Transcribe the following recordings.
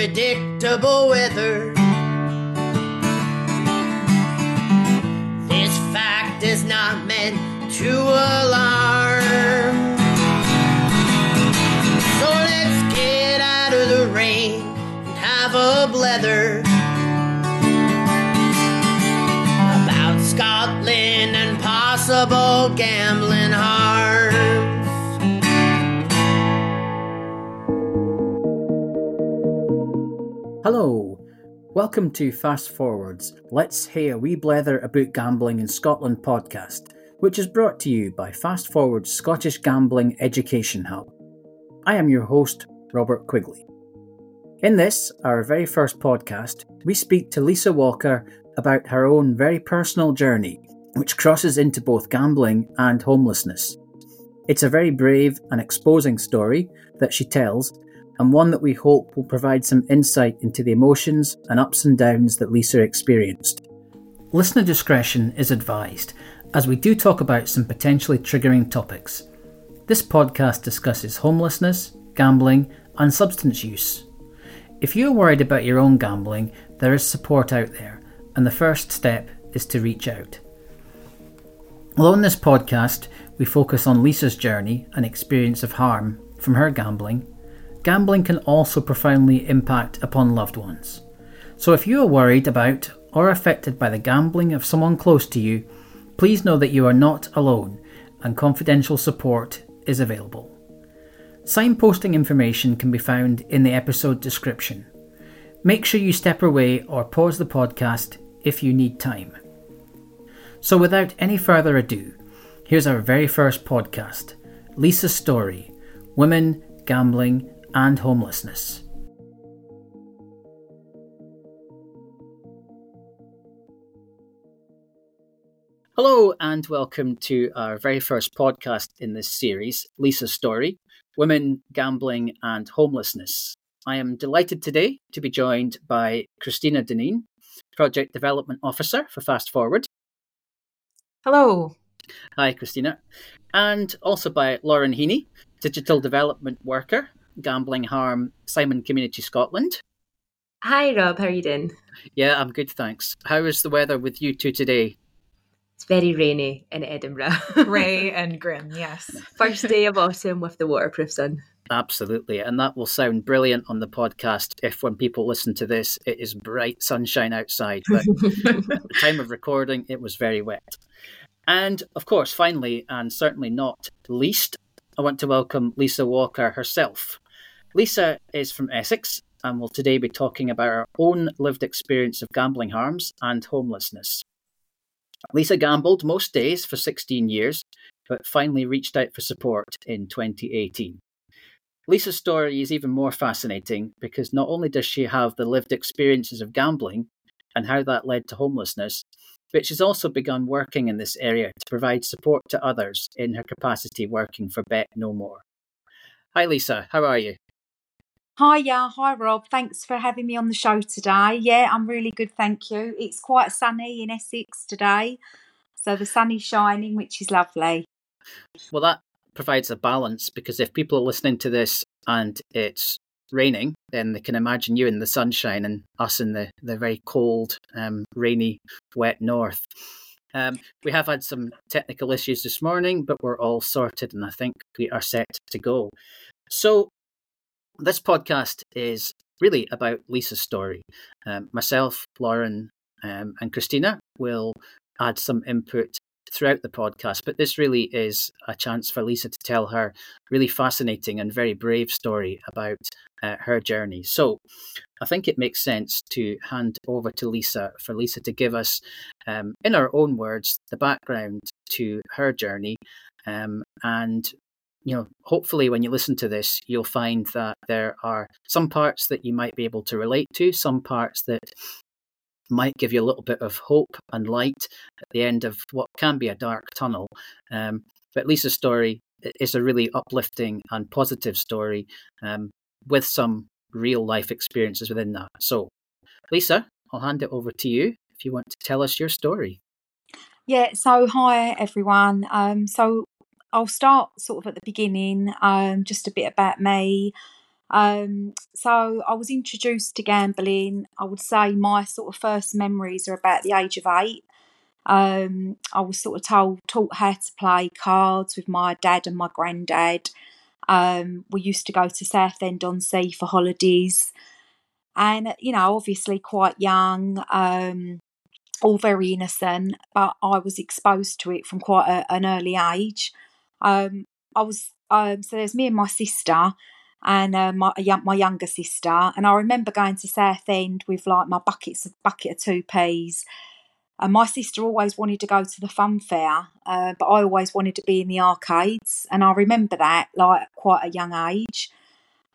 unpredictable weather. Hello, welcome to Fast Forwards Let's Hear a Wee Blether About Gambling in Scotland podcast, which is brought to you by Fast Forward's Scottish Gambling Education Hub. I am your host, Robert Quigley. In this, our very first podcast, we speak to Lisa Walker about her own very personal journey, which crosses into both gambling and homelessness. It's a very brave and exposing story that she tells, and one that we hope will provide some insight into the emotions and ups and downs that Lisa experienced. Listener discretion is advised, as we do talk about some potentially triggering topics. This podcast discusses homelessness, gambling, and substance use. If you're worried about your own gambling, there is support out there, and the first step is to reach out. Although in this podcast we focus on Lisa's journey and experience of harm from her gambling, gambling can also profoundly impact upon loved ones. So if you are worried about or affected by the gambling of someone close to you, please know that you are not alone and confidential support is available. Signposting information can be found in the episode description. Make sure you step away or pause the podcast if you need time. So, without any further ado, here's our very first podcast Lisa's Story Women, Gambling, and Homelessness. Hello, and welcome to our very first podcast in this series Lisa's Story Women, Gambling, and Homelessness. I am delighted today to be joined by Christina Deneen, Project Development Officer for Fast Forward. Hello. Hi, Christina. And also by Lauren Heaney, Digital Development Worker, Gambling Harm, Simon Community Scotland. Hi, Rob. How are you doing? Yeah, I'm good, thanks. How is the weather with you two today? It's very rainy in Edinburgh. Grey and grim, yes. First day of autumn with the waterproof sun. Absolutely. And that will sound brilliant on the podcast if, when people listen to this, it is bright sunshine outside. But at the time of recording, it was very wet. And of course, finally, and certainly not least, I want to welcome Lisa Walker herself. Lisa is from Essex and will today be talking about her own lived experience of gambling harms and homelessness. Lisa gambled most days for 16 years, but finally reached out for support in 2018. Lisa's story is even more fascinating because not only does she have the lived experiences of gambling and how that led to homelessness, but she's also begun working in this area to provide support to others in her capacity working for BetKnowmore. Hi, Lisa. How are you? Hi, yeah. Hi, Rob. Thanks for having me on the show today. Yeah, I'm really good. Thank you. It's quite sunny in Essex today. So the sun is shining, which is lovely. Well, that provides a balance because if people are listening to this and it's raining, then they can imagine you in the sunshine and us in the, the very cold, um, rainy, wet north. Um, we have had some technical issues this morning, but we're all sorted and I think we are set to go. So, this podcast is really about Lisa's story. Um, myself, Lauren, um, and Christina will add some input throughout the podcast, but this really is a chance for Lisa to tell her really fascinating and very brave story about uh, her journey. So I think it makes sense to hand over to Lisa for Lisa to give us, um, in her own words, the background to her journey. Um, and you know, hopefully, when you listen to this, you'll find that there are some parts that you might be able to relate to, some parts that might give you a little bit of hope and light at the end of what can be a dark tunnel. Um, but Lisa's story is a really uplifting and positive story um, with some real life experiences within that. So, Lisa, I'll hand it over to you if you want to tell us your story. Yeah, so hi everyone. Um, so I'll start sort of at the beginning, um, just a bit about me. Um, so I was introduced to gambling. I would say my sort of first memories are about the age of eight. Um, I was sort of told taught how to play cards with my dad and my granddad. Um, we used to go to Southend on Sea for holidays, and you know, obviously quite young, um, all very innocent. But I was exposed to it from quite a, an early age. Um, I was um, so there's me and my sister, and uh, my my younger sister, and I remember going to Southend with like my buckets bucket of two peas and my sister always wanted to go to the fun fair, uh, but I always wanted to be in the arcades. And I remember that like quite a young age.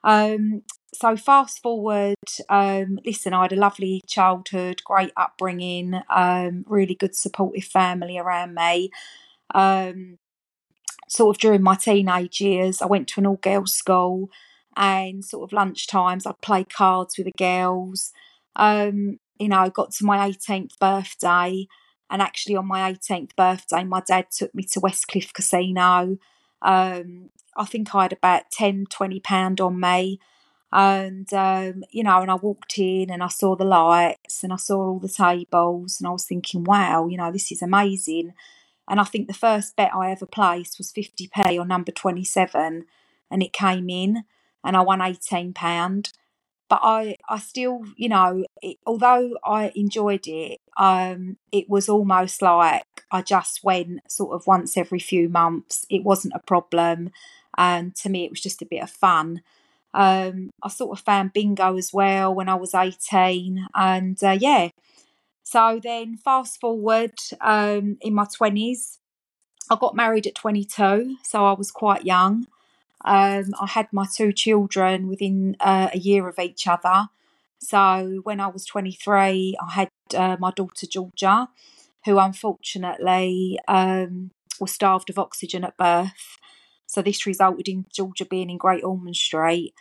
Um, so fast forward, um, listen, I had a lovely childhood, great upbringing, um, really good supportive family around me. Um, sort of during my teenage years, I went to an all girls school, and sort of lunch times I'd play cards with the girls. Um, you know, I got to my 18th birthday, and actually on my 18th birthday, my dad took me to Westcliff Casino. Um, I think I had about 10, 20 pound on me. And, um, you know, and I walked in and I saw the lights and I saw all the tables and I was thinking, wow, you know, this is amazing. And I think the first bet I ever placed was 50p on number 27 and it came in and I won £18 but I, I still, you know, it, although I enjoyed it, um, it was almost like I just went sort of once every few months. It wasn't a problem, and to me, it was just a bit of fun. Um, I sort of found bingo as well when I was eighteen, and uh, yeah. So then, fast forward um, in my twenties, I got married at twenty two, so I was quite young. Um, I had my two children within uh, a year of each other. So when I was 23, I had uh, my daughter Georgia, who unfortunately um, was starved of oxygen at birth. So this resulted in Georgia being in Great Ormond Street.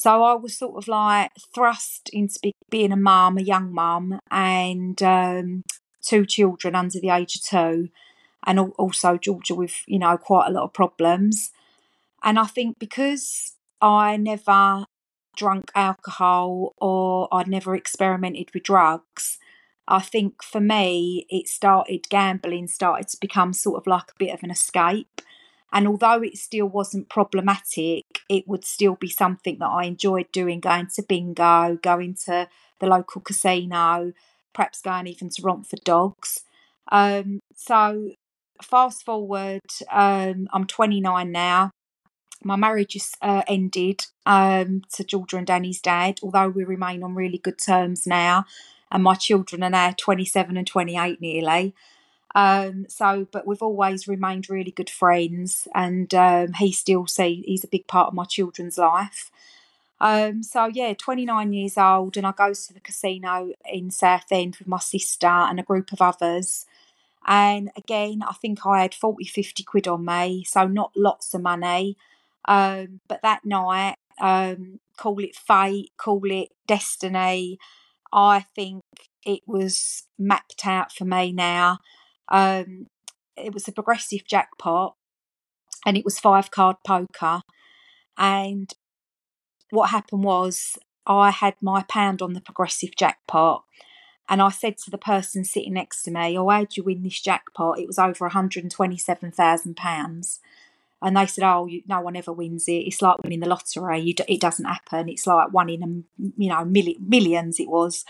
So I was sort of like thrust into being a mum, a young mum, and um, two children under the age of two, and also Georgia with you know quite a lot of problems. And I think because I never drunk alcohol or I'd never experimented with drugs, I think for me, it started, gambling started to become sort of like a bit of an escape. And although it still wasn't problematic, it would still be something that I enjoyed doing, going to bingo, going to the local casino, perhaps going even to Romford Dogs. Um, so fast forward, um, I'm 29 now my marriage is uh, ended um, to Georgia and Danny's dad, although we remain on really good terms now. And my children are now 27 and 28 nearly. Um, so, but we've always remained really good friends, and um, he still see he's a big part of my children's life. Um, so yeah, 29 years old, and I go to the casino in Southend with my sister and a group of others. And again, I think I had 40, 50 quid on me, so not lots of money. Um, but that night, um, call it fate, call it destiny, I think it was mapped out for me now. Um, it was a progressive jackpot and it was five card poker. And what happened was I had my pound on the progressive jackpot. And I said to the person sitting next to me, Oh, how'd you win this jackpot? It was over £127,000 and they said, "Oh, you, no one ever wins it. It's like winning the lottery. You, it doesn't happen. It's like one in a you know million, millions. It was."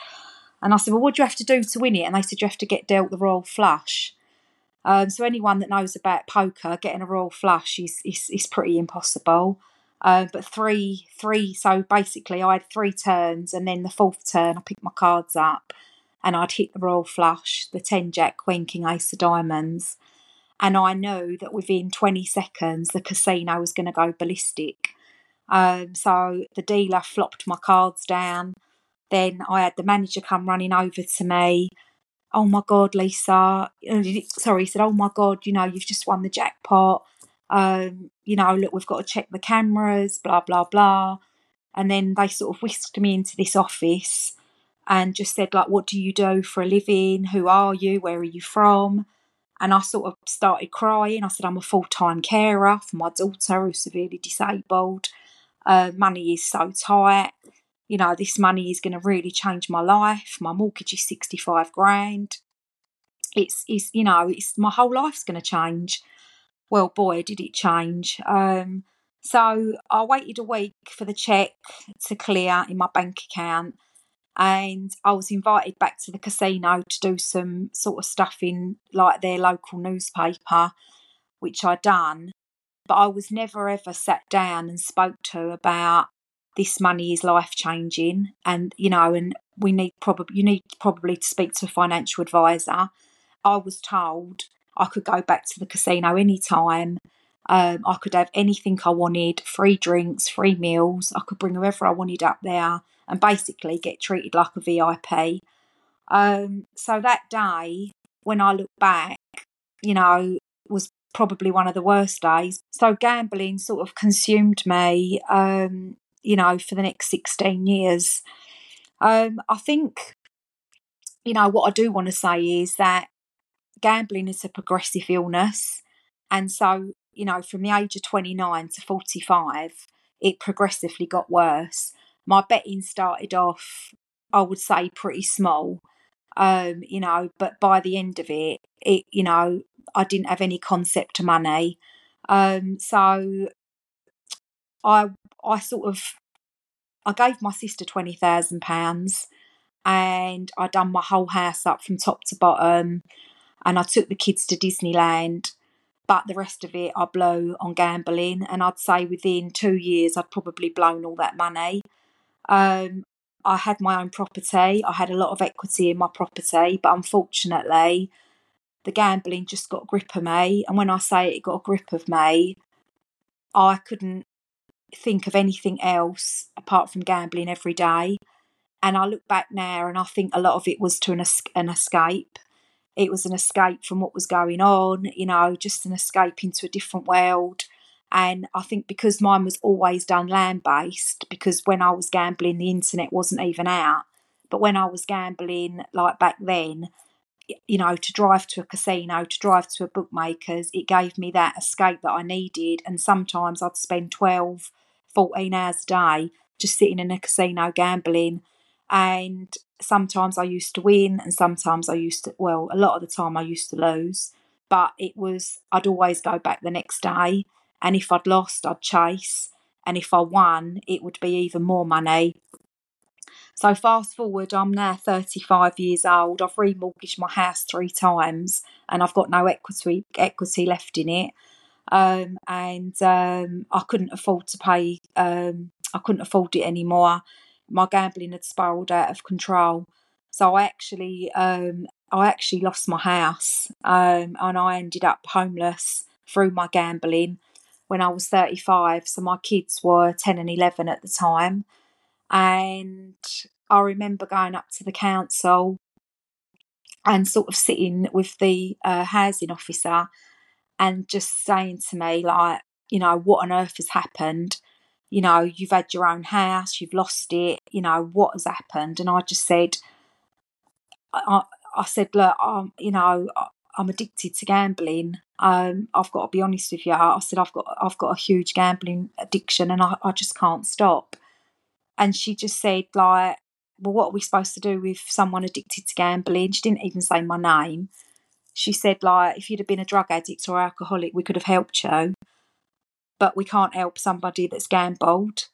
And I said, "Well, what do you have to do to win it?" And they said, "You have to get dealt the royal flush." Um, so anyone that knows about poker, getting a royal flush is is, is pretty impossible. Uh, but three, three. So basically, I had three turns, and then the fourth turn, I picked my cards up, and I'd hit the royal flush, the ten, jack, queen, king, ace of diamonds and I knew that within 20 seconds the casino was going to go ballistic. Um, so the dealer flopped my cards down. Then I had the manager come running over to me. Oh my God, Lisa. Uh, sorry, he said, Oh my God, you know, you've just won the jackpot. Um, you know, look, we've got to check the cameras, blah, blah, blah. And then they sort of whisked me into this office and just said, like, what do you do for a living? Who are you? Where are you from? And I sort of started crying. I said, I'm a full time carer for my daughter who's severely disabled. Uh, money is so tight. You know, this money is going to really change my life. My mortgage is 65 grand. It's, it's you know, it's my whole life's going to change. Well, boy, did it change. Um, so I waited a week for the check to clear in my bank account and I was invited back to the casino to do some sort of stuff in like their local newspaper, which I done. But I was never ever sat down and spoke to about this money is life changing, and you know, and we need probably you need probably to speak to a financial advisor. I was told I could go back to the casino anytime. Um, I could have anything I wanted, free drinks, free meals. I could bring whoever I wanted up there and basically get treated like a VIP. Um, so that day, when I look back, you know, was probably one of the worst days. So gambling sort of consumed me, um, you know, for the next 16 years. Um, I think, you know, what I do want to say is that gambling is a progressive illness. And so, you know, from the age of 29 to 45, it progressively got worse my betting started off, I would say, pretty small. Um, you know, but by the end of it, it you know, I didn't have any concept of money. Um, so I I sort of I gave my sister twenty thousand pounds and I done my whole house up from top to bottom and I took the kids to Disneyland but the rest of it I blew on gambling and I'd say within two years I'd probably blown all that money. Um, I had my own property. I had a lot of equity in my property, but unfortunately, the gambling just got a grip of me. And when I say it got a grip of me, I couldn't think of anything else apart from gambling every day. And I look back now and I think a lot of it was to an, an escape. It was an escape from what was going on, you know, just an escape into a different world. And I think because mine was always done land based, because when I was gambling, the internet wasn't even out. But when I was gambling, like back then, you know, to drive to a casino, to drive to a bookmaker's, it gave me that escape that I needed. And sometimes I'd spend 12, 14 hours a day just sitting in a casino gambling. And sometimes I used to win, and sometimes I used to, well, a lot of the time I used to lose. But it was, I'd always go back the next day and if I'd lost, I'd chase. And if I won, it would be even more money. So fast forward, I'm now 35 years old. I've remortgaged my house three times, and I've got no equity equity left in it. Um, and um, I couldn't afford to pay. Um, I couldn't afford it anymore. My gambling had spiraled out of control. So I actually, um, I actually lost my house, um, and I ended up homeless through my gambling when I was 35. So my kids were 10 and 11 at the time. And I remember going up to the council and sort of sitting with the uh, housing officer and just saying to me, like, you know, what on earth has happened? You know, you've had your own house, you've lost it, you know, what has happened? And I just said, I, I said, look, um, you know, I'm addicted to gambling. Um, I've got to be honest with you. I said I've got I've got a huge gambling addiction, and I, I just can't stop. And she just said like, well, what are we supposed to do with someone addicted to gambling? She didn't even say my name. She said like, if you'd have been a drug addict or alcoholic, we could have helped you, but we can't help somebody that's gambled.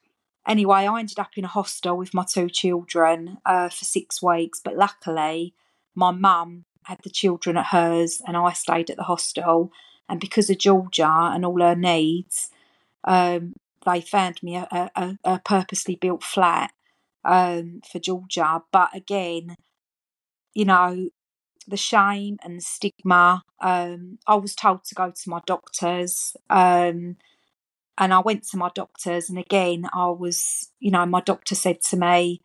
Anyway, I ended up in a hostel with my two children uh, for six weeks, but luckily, my mum had the children at hers, and I stayed at the hostel. And because of Georgia and all her needs, um, they found me a, a, a purposely built flat um, for Georgia. But again, you know, the shame and the stigma. Um, I was told to go to my doctors, um, and I went to my doctors. And again, I was, you know, my doctor said to me,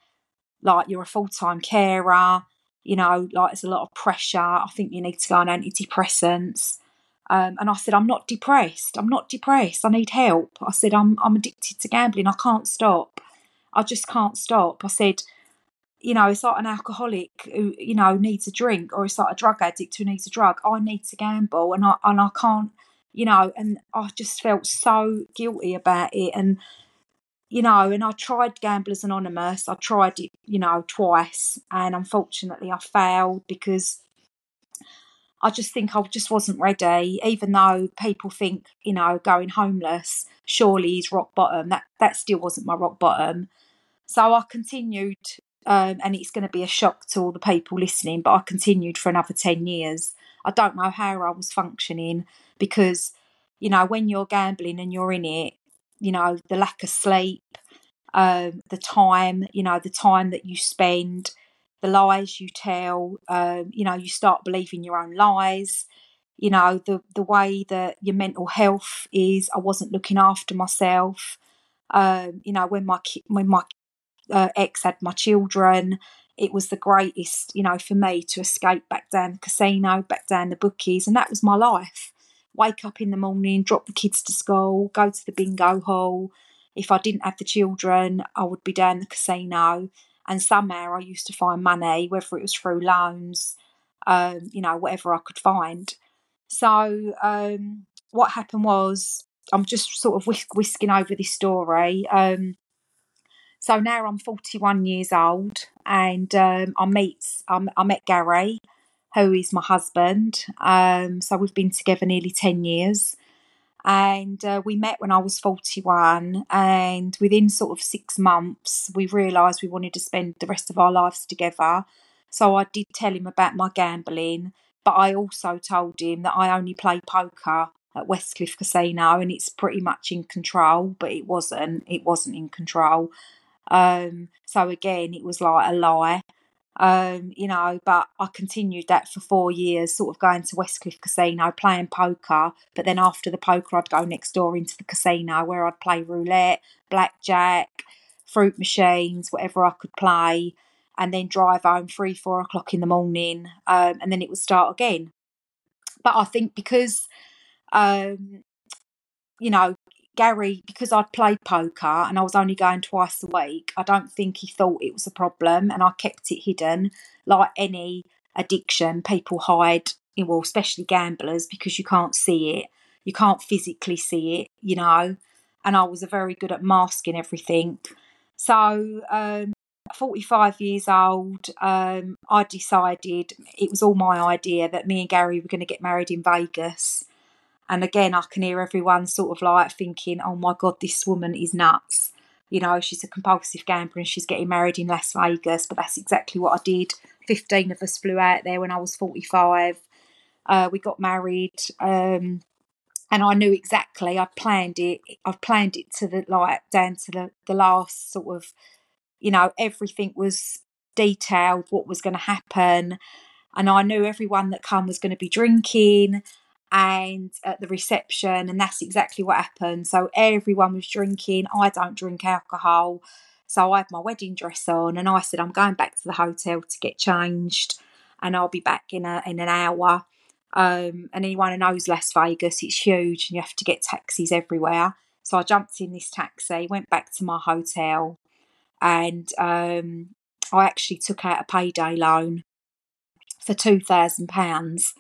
like, you're a full time carer you know, like there's a lot of pressure. I think you need to go on antidepressants. Um, and I said, I'm not depressed. I'm not depressed. I need help. I said, I'm I'm addicted to gambling. I can't stop. I just can't stop. I said, you know, it's like an alcoholic who, you know, needs a drink, or it's like a drug addict who needs a drug. I need to gamble, and I and I can't, you know. And I just felt so guilty about it. And you know, and I tried Gamblers Anonymous. I tried it, you know, twice, and unfortunately, I failed because I just think I just wasn't ready. Even though people think, you know, going homeless surely is rock bottom. That that still wasn't my rock bottom. So I continued, um, and it's going to be a shock to all the people listening. But I continued for another ten years. I don't know how I was functioning because, you know, when you're gambling and you're in it, you know, the lack of sleep, um, the time, you know, the time that you spend, the lies you tell, um, you know, you start believing your own lies. You know, the the way that your mental health is. I wasn't looking after myself. Um, you know, when my when my uh, ex had my children, it was the greatest, you know, for me to escape back down the casino, back down the bookies, and that was my life. Wake up in the morning, drop the kids to school, go to the bingo hall. If I didn't have the children, I would be down the casino, and somehow I used to find money, whether it was through loans, um, you know, whatever I could find. So um, what happened was, I'm just sort of whisk- whisking over this story. Um, so now I'm 41 years old, and um, I meet um, I met Gary, who is my husband. Um, so we've been together nearly 10 years. And uh, we met when I was 41. And within sort of six months, we realised we wanted to spend the rest of our lives together. So I did tell him about my gambling, but I also told him that I only play poker at Westcliff Casino and it's pretty much in control, but it wasn't. It wasn't in control. Um, so again, it was like a lie. Um, you know, but I continued that for four years, sort of going to Westcliff Casino, playing poker. But then after the poker, I'd go next door into the casino where I'd play roulette, blackjack, fruit machines, whatever I could play, and then drive home three, four o'clock in the morning, um, and then it would start again. But I think because, um, you know, Gary, because I'd played poker and I was only going twice a week, I don't think he thought it was a problem and I kept it hidden. Like any addiction, people hide, well, especially gamblers, because you can't see it. You can't physically see it, you know. And I was very good at masking everything. So, um, 45 years old, um, I decided it was all my idea that me and Gary were going to get married in Vegas and again, I can hear everyone sort of like thinking, oh my God, this woman is nuts. You know, she's a compulsive gambler and she's getting married in Las Vegas. But that's exactly what I did. 15 of us flew out there when I was 45. Uh, we got married. Um, and I knew exactly. I planned it. I've planned it to the like down to the the last sort of, you know, everything was detailed. What was going to happen, and I knew everyone that come was going to be drinking and at the reception, and that's exactly what happened. So everyone was drinking. I don't drink alcohol. So I had my wedding dress on, and I said, I'm going back to the hotel to get changed, and I'll be back in a in an hour. Um, and anyone who knows Las Vegas, it's huge, and you have to get taxis everywhere. So I jumped in this taxi, went back to my hotel, and um, I actually took out a payday loan for two thousand pounds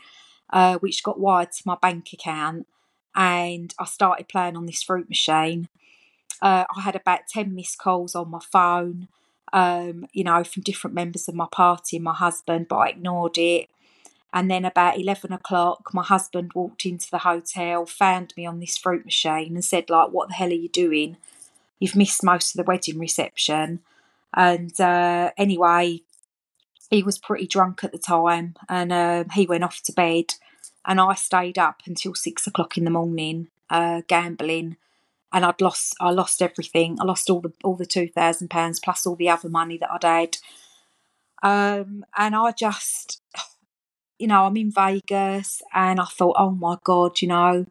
uh, which got wired to my bank account. And I started playing on this fruit machine. Uh, I had about 10 missed calls on my phone, um, you know, from different members of my party and my husband, but I ignored it. And then about 11 o'clock, my husband walked into the hotel, found me on this fruit machine and said, like, what the hell are you doing? You've missed most of the wedding reception. And uh, anyway, he was pretty drunk at the time and uh, he went off to bed and I stayed up until six o'clock in the morning uh, gambling and I'd lost I lost everything. I lost all the all the two thousand pounds plus all the other money that I'd had. Um, and I just you know I'm in Vegas and I thought oh my god you know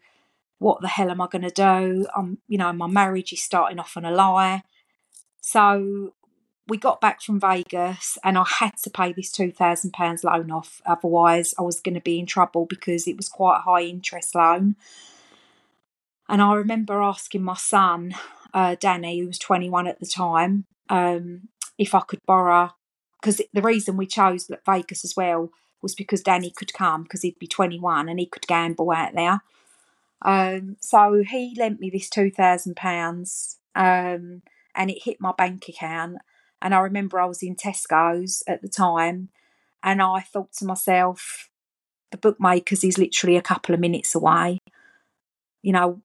what the hell am I going to do? I'm you know my marriage is starting off on a lie. So we got back from Vegas and I had to pay this £2,000 loan off. Otherwise, I was going to be in trouble because it was quite a high interest loan. And I remember asking my son, uh, Danny, who was 21 at the time, um, if I could borrow. Because the reason we chose Vegas as well was because Danny could come because he'd be 21 and he could gamble out there. Um, so he lent me this £2,000. Um, and it hit my bank account. And I remember I was in Tesco's at the time, and I thought to myself, the bookmakers is literally a couple of minutes away. You know,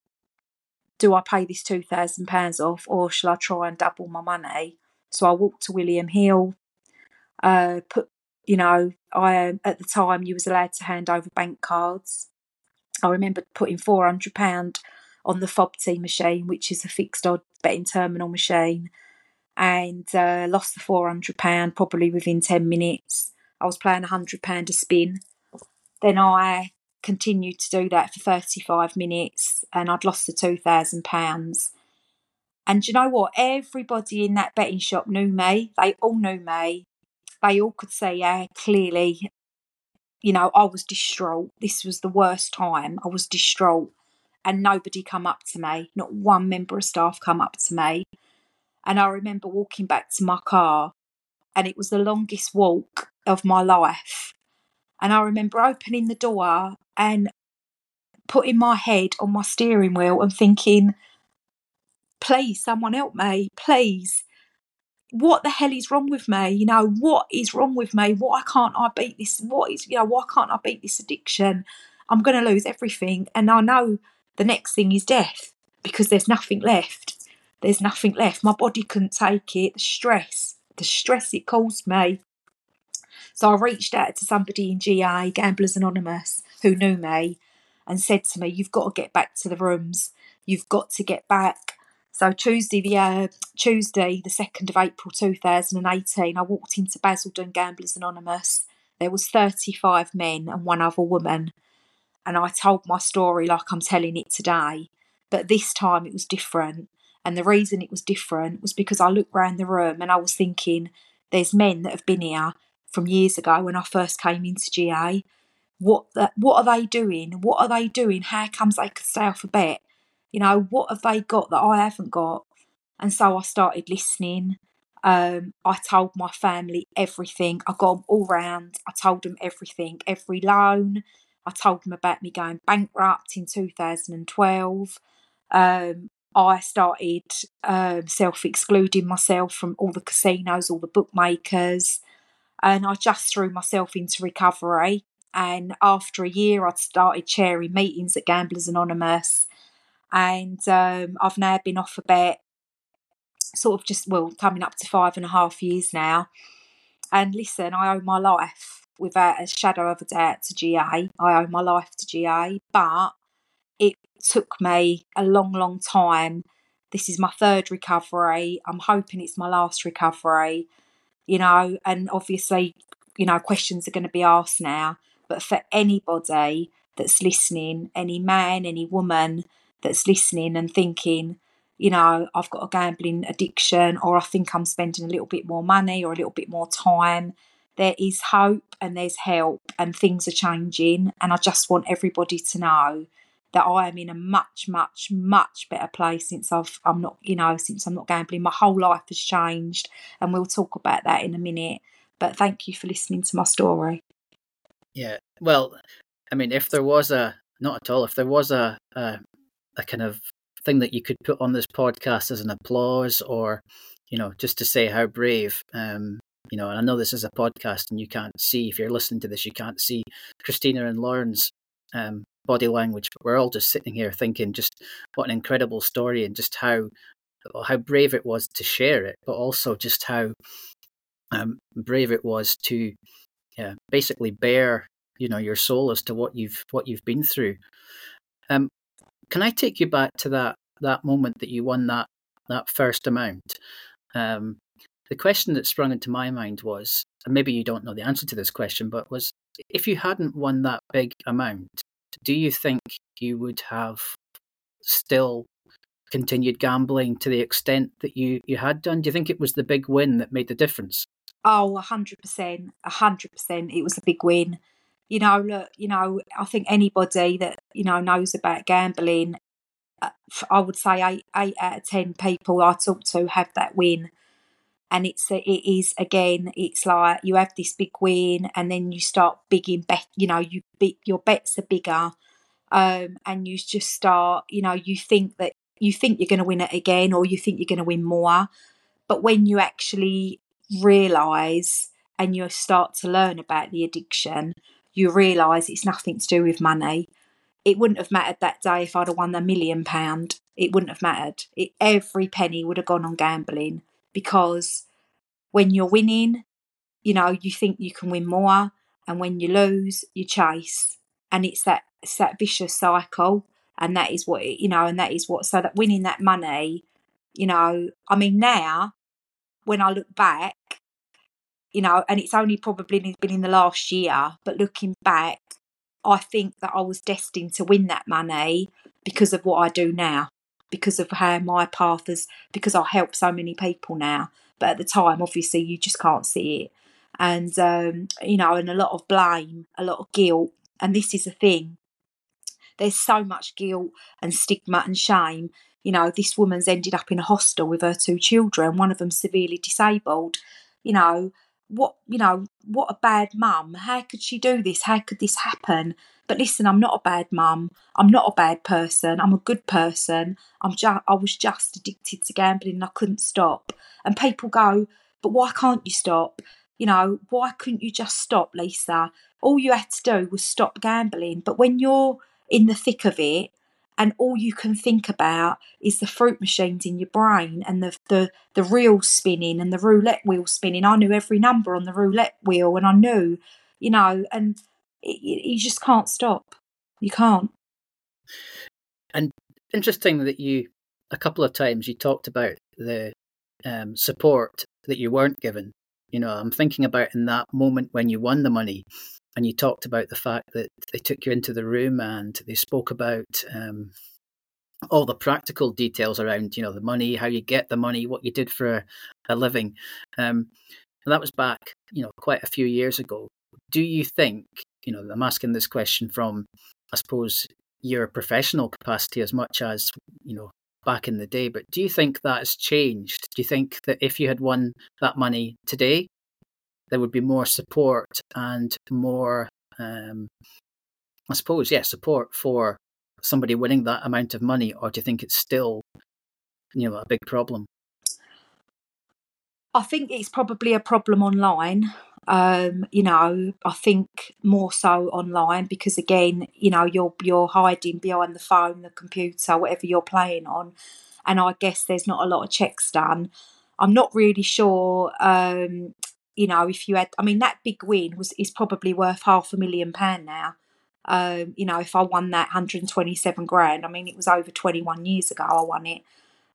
do I pay this two thousand pounds off, or shall I try and double my money? So I walked to William Hill, uh, put, you know, I um, at the time you was allowed to hand over bank cards. I remember putting four hundred pound on the FOBT machine, which is a fixed odd betting terminal machine, and uh, lost the four hundred pound probably within ten minutes. I was playing a hundred pound a spin. Then I continued to do that for thirty five minutes, and I'd lost the two thousand pounds. And you know what? Everybody in that betting shop knew me. They all knew me. They all could say, yeah, clearly, you know, I was distraught. This was the worst time. I was distraught. And nobody come up to me. Not one member of staff come up to me. And I remember walking back to my car, and it was the longest walk of my life. And I remember opening the door and putting my head on my steering wheel and thinking, please, someone help me, please. What the hell is wrong with me? You know, what is wrong with me? Why can't I beat this? What is, you know, why can't I beat this addiction? I'm going to lose everything. And I know the next thing is death because there's nothing left. There's nothing left. My body couldn't take it. The stress, the stress it caused me. So I reached out to somebody in GA, Gamblers Anonymous, who knew me and said to me, You've got to get back to the rooms. You've got to get back. So Tuesday, the uh, Tuesday, the second of April, two thousand and eighteen, I walked into Basildon Gamblers Anonymous. There was thirty-five men and one other woman, and I told my story like I'm telling it today. But this time it was different, and the reason it was different was because I looked round the room and I was thinking, there's men that have been here from years ago when I first came into GA. What the, what are they doing? What are they doing? How comes they could stay off a bet? You know, what have they got that I haven't got? And so I started listening. Um, I told my family everything. I got them all round. I told them everything, every loan. I told them about me going bankrupt in 2012. Um, I started um, self excluding myself from all the casinos, all the bookmakers, and I just threw myself into recovery. And after a year, I'd started chairing meetings at Gamblers Anonymous and um, I've now been off a bet, sort of just well coming up to five and a half years now. And listen, I owe my life without a shadow of a doubt to GA. I owe my life to GA, but it took me a long, long time. This is my third recovery. I'm hoping it's my last recovery, you know, and obviously, you know, questions are going to be asked now. But for anybody that's listening, any man, any woman that's listening and thinking, you know, I've got a gambling addiction, or I think I'm spending a little bit more money or a little bit more time. There is hope and there's help, and things are changing. And I just want everybody to know that I am in a much, much, much better place since I've I'm not, you know, since I'm not gambling. My whole life has changed, and we'll talk about that in a minute. But thank you for listening to my story. Yeah, well, I mean, if there was a not at all, if there was a, a a kind of thing that you could put on this podcast as an applause or you know just to say how brave um you know and i know this is a podcast and you can't see if you're listening to this you can't see christina and lauren's um body language we're all just sitting here thinking just what an incredible story and just how how brave it was to share it but also just how um, brave it was to yeah, basically bear you know your soul as to what you've what you've been through um can I take you back to that that moment that you won that that first amount? Um, the question that sprung into my mind was, and maybe you don't know the answer to this question, but was if you hadn't won that big amount, do you think you would have still continued gambling to the extent that you, you had done? Do you think it was the big win that made the difference? Oh, 100%. 100%. It was a big win you know, look, you know, I think anybody that you know knows about gambling, uh, I would say eight eight out of ten people I talk to have that win, and it's it is again, it's like you have this big win, and then you start bigging bet, you know, you big your bets are bigger, um, and you just start, you know, you think that you think you're going to win it again or you think you're going to win more. But when you actually realize and you start to learn about the addiction, you realize it's nothing to do with money. It wouldn't have mattered that day if I'd have won a million pound. It wouldn't have mattered. It, every penny would have gone on gambling because when you're winning, you know, you think you can win more, and when you lose, you chase, and it's that it's that vicious cycle, and that is what you know, and that is what so that winning that money, you know, I mean now when I look back, you know, and it's only probably been in the last year, but looking back, I think that I was destined to win that money because of what I do now, because of how my path is, because I help so many people now. But at the time, obviously, you just can't see it. And, um, you know, and a lot of blame, a lot of guilt. And this is the thing there's so much guilt and stigma and shame. You know, this woman's ended up in a hostel with her two children, one of them severely disabled. You know, what you know what a bad mum. How could she do this? How could this happen? But listen i'm not a bad mum. I'm not a bad person. I'm a good person. I'm just i was just addicted to gambling and i couldn't stop. And people go but why can't you stop? You know why couldn't you just stop lisa? All you had to do was stop gambling. But when you're in the thick of it and all you can think about is the fruit machines in your brain and the the the reel spinning and the roulette wheel spinning. I knew every number on the roulette wheel, and I knew, you know, and it, you just can't stop. You can't. And interesting that you a couple of times you talked about the um, support that you weren't given. You know, I'm thinking about in that moment when you won the money and you talked about the fact that they took you into the room and they spoke about um, all the practical details around, you know, the money, how you get the money, what you did for a, living. Um, and that was back, you know, quite a few years ago. Do you think, you know, I'm asking this question from, I suppose, your professional capacity as much as, you know, back in the day, but do you think that has changed? Do you think that if you had won that money today, there would be more support and more, um, I suppose, yeah, support for somebody winning that amount of money, or do you think it's still, you know, a big problem? I think it's probably a problem online. Um, you know, I think more so online because again, you know, you're you're hiding behind the phone, the computer, whatever you're playing on, and I guess there's not a lot of checks done. I'm not really sure um, you know, if you had, I mean, that big win was is probably worth half a million pound now. Um, you know, if I won that 127 grand, I mean, it was over 21 years ago I won it.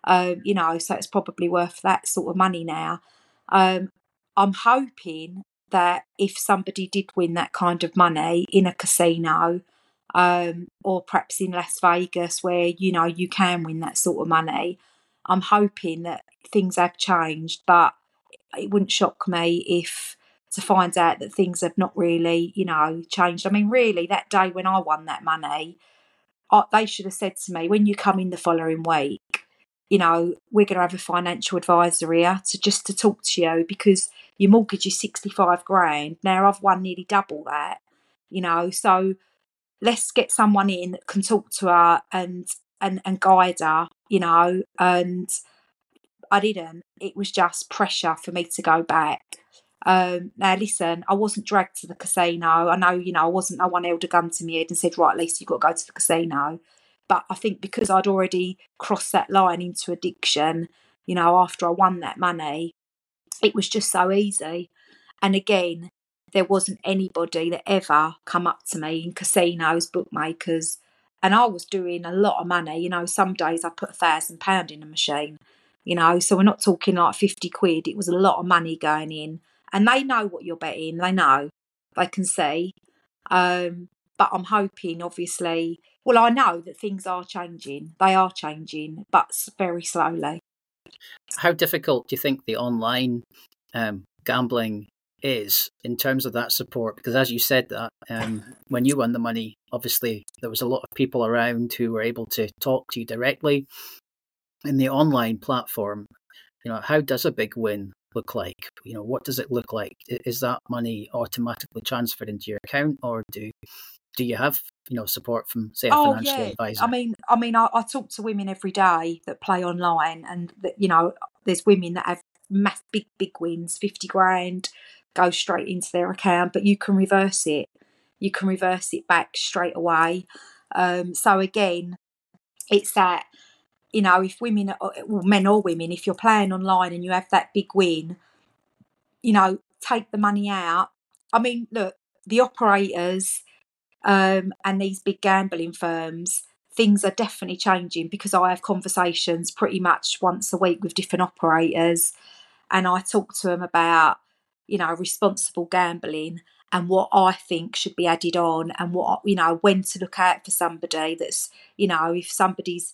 Um, you know, so it's probably worth that sort of money now. Um, I'm hoping that if somebody did win that kind of money in a casino, um, or perhaps in Las Vegas, where you know you can win that sort of money, I'm hoping that things have changed. But it wouldn't shock me if to find out that things have not really, you know, changed. I mean, really, that day when I won that money, I, they should have said to me, when you come in the following week, you know, we're going to have a financial advisor here to just to talk to you because your mortgage is 65 grand. Now I've won nearly double that, you know, so let's get someone in that can talk to her and, and, and guide her, you know, and I didn't. It was just pressure for me to go back. Um, now listen, I wasn't dragged to the casino. I know, you know, I wasn't. No one held a gun to my head and said, "Right, Lisa, you've got to go to the casino." But I think because I'd already crossed that line into addiction, you know, after I won that money, it was just so easy. And again, there wasn't anybody that ever come up to me in casinos, bookmakers, and I was doing a lot of money. You know, some days I put a thousand pound in a machine you know so we're not talking like 50 quid. It was a lot of money going in. And they know what you're betting. They know. They can see. Um, but i'm hoping obviously well i know that things are changing. They are changing but very slowly. How difficult do you think the online um, gambling is in terms of that support? Because as you said that um, when you won the money obviously there was a lot of people around who were able to talk to you directly in the online platform, you know, how does a big win look like? You know, what does it look like? Is that money automatically transferred into your account, or do do you have you know support from say a Oh financial yeah, advisor? I mean, I mean, I, I talk to women every day that play online, and that you know, there's women that have mass big big wins, fifty grand, go straight into their account, but you can reverse it. You can reverse it back straight away. Um, so again, it's that you know, if women, are- well, men or women, if you're playing online and you have that big win, you know, take the money out. I mean, look, the operators um, and these big gambling firms, things are definitely changing because I have conversations pretty much once a week with different operators, and I talk to them about, you know, responsible gambling and what I think should be added on, and what you know when to look out for somebody that's, you know, if somebody's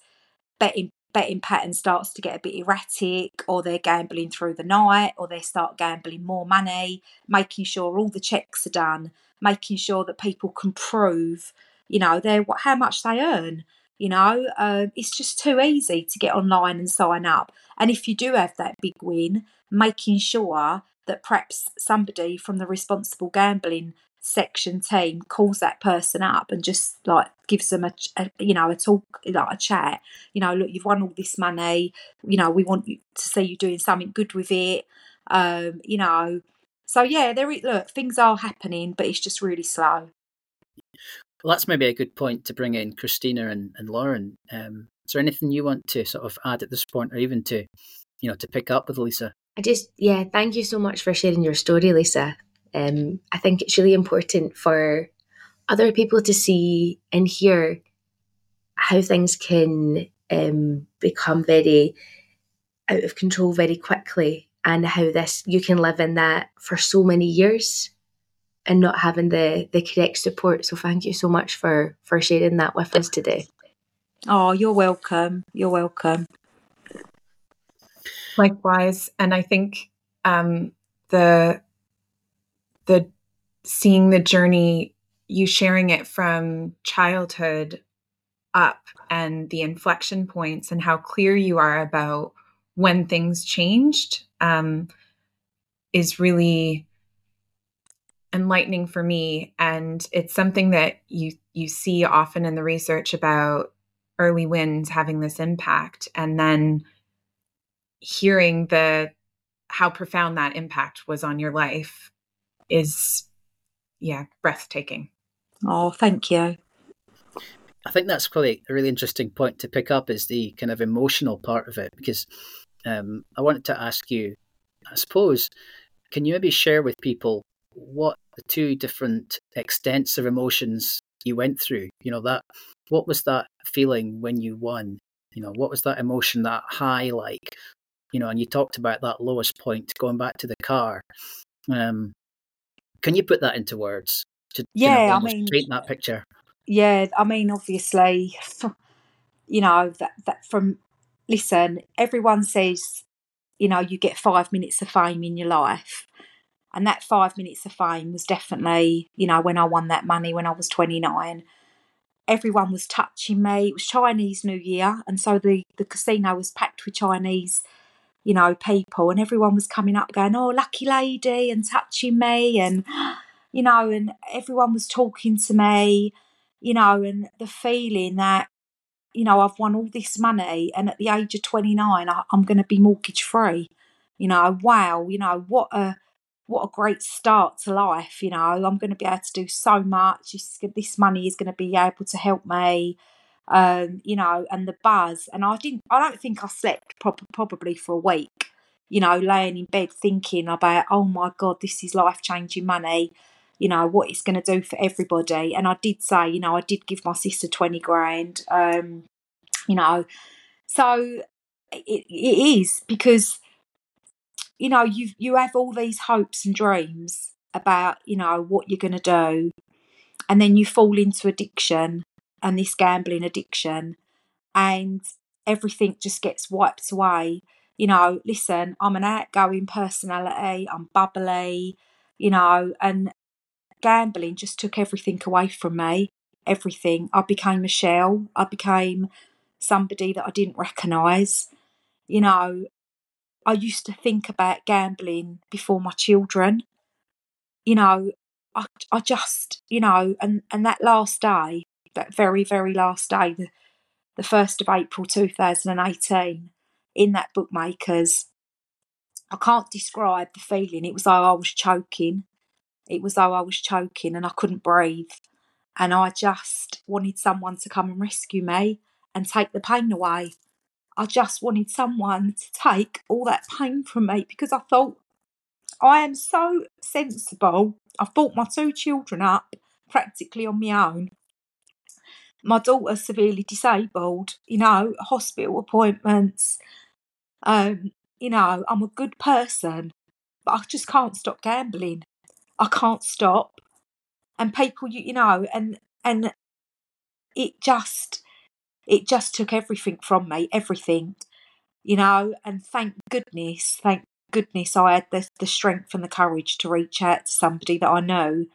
betting betting pattern starts to get a bit erratic or they're gambling through the night or they start gambling more money making sure all the checks are done making sure that people can prove you know their what how much they earn you know? Um, it's just too easy to get online and sign up. And if you do have that big win making sure that perhaps somebody from the responsible gambling section team calls that person up and just like gives them a, a you know a talk like a chat you know look you've won all this money you know we want you to see you doing something good with it um you know so yeah there i- look things are happening but it's just really slow Well, that's maybe a good point to bring in Christina and, and Lauren. Um, is there anything you want to sort of add at this point, or even to, you know, to pick up with Lisa? I just, yeah, thank you so much for sharing your story, Lisa. Um, I think it's really important for other people to see and hear how things can um, become very out of control very quickly and how this you can live in that for so many years and not having the the correct support. So thank you so much for for sharing that with us today. Oh you're welcome. You're welcome. Likewise. And i think um the the seeing the journey you sharing it from childhood up and the inflection points and how clear you are about when things changed um, is really enlightening for me. And it's something that you you see often in the research about early winds having this impact and then hearing the how profound that impact was on your life is yeah breathtaking oh thank you I think that's probably a really interesting point to pick up is the kind of emotional part of it because um, I wanted to ask you, I suppose, can you maybe share with people what the two different extents of emotions you went through? You know that what was that feeling when you won? You know what was that emotion, that high like? You know, and you talked about that lowest point going back to the car. Um, can you put that into words? To, you know, Yeah, I mean- paint that picture. yeah i mean obviously you know that that from listen everyone says you know you get five minutes of fame in your life and that five minutes of fame was definitely you know when i won that money when i was 29 everyone was touching me it was chinese new year and so the the casino was packed with chinese you know people and everyone was coming up going oh lucky lady and touching me and you know and everyone was talking to me you know, and the feeling that, you know, I've won all this money and at the age of 29, I, I'm going to be mortgage free. You know, wow, you know, what a, what a great start to life. You know, I'm going to be able to do so much. This, this money is going to be able to help me. Um, you know, and the buzz. And I didn't, I don't think I slept prob- probably for a week, you know, laying in bed thinking about, oh my God, this is life changing money you know what it's going to do for everybody and i did say you know i did give my sister 20 grand um you know so it, it is because you know you you have all these hopes and dreams about you know what you're going to do and then you fall into addiction and this gambling addiction and everything just gets wiped away you know listen i'm an outgoing personality i'm bubbly you know and gambling just took everything away from me. Everything. I became a shell. I became somebody that I didn't recognise. You know, I used to think about gambling before my children. You know, I, I just, you know, and, and that last day, that very, very last day, the, the 1st of April 2018, in that bookmakers, I can't describe the feeling. It was like I was choking. It was though I was choking and I couldn't breathe. And I just wanted someone to come and rescue me and take the pain away. I just wanted someone to take all that pain from me because I thought I am so sensible. I've brought my two children up practically on my own. My daughter's severely disabled, you know, hospital appointments. Um, you know, I'm a good person, but I just can't stop gambling. I can't stop. And people, you, you know, and and it just it just took everything from me, everything, you know. And thank goodness, thank goodness, I had the the strength and the courage to reach out to somebody that I know.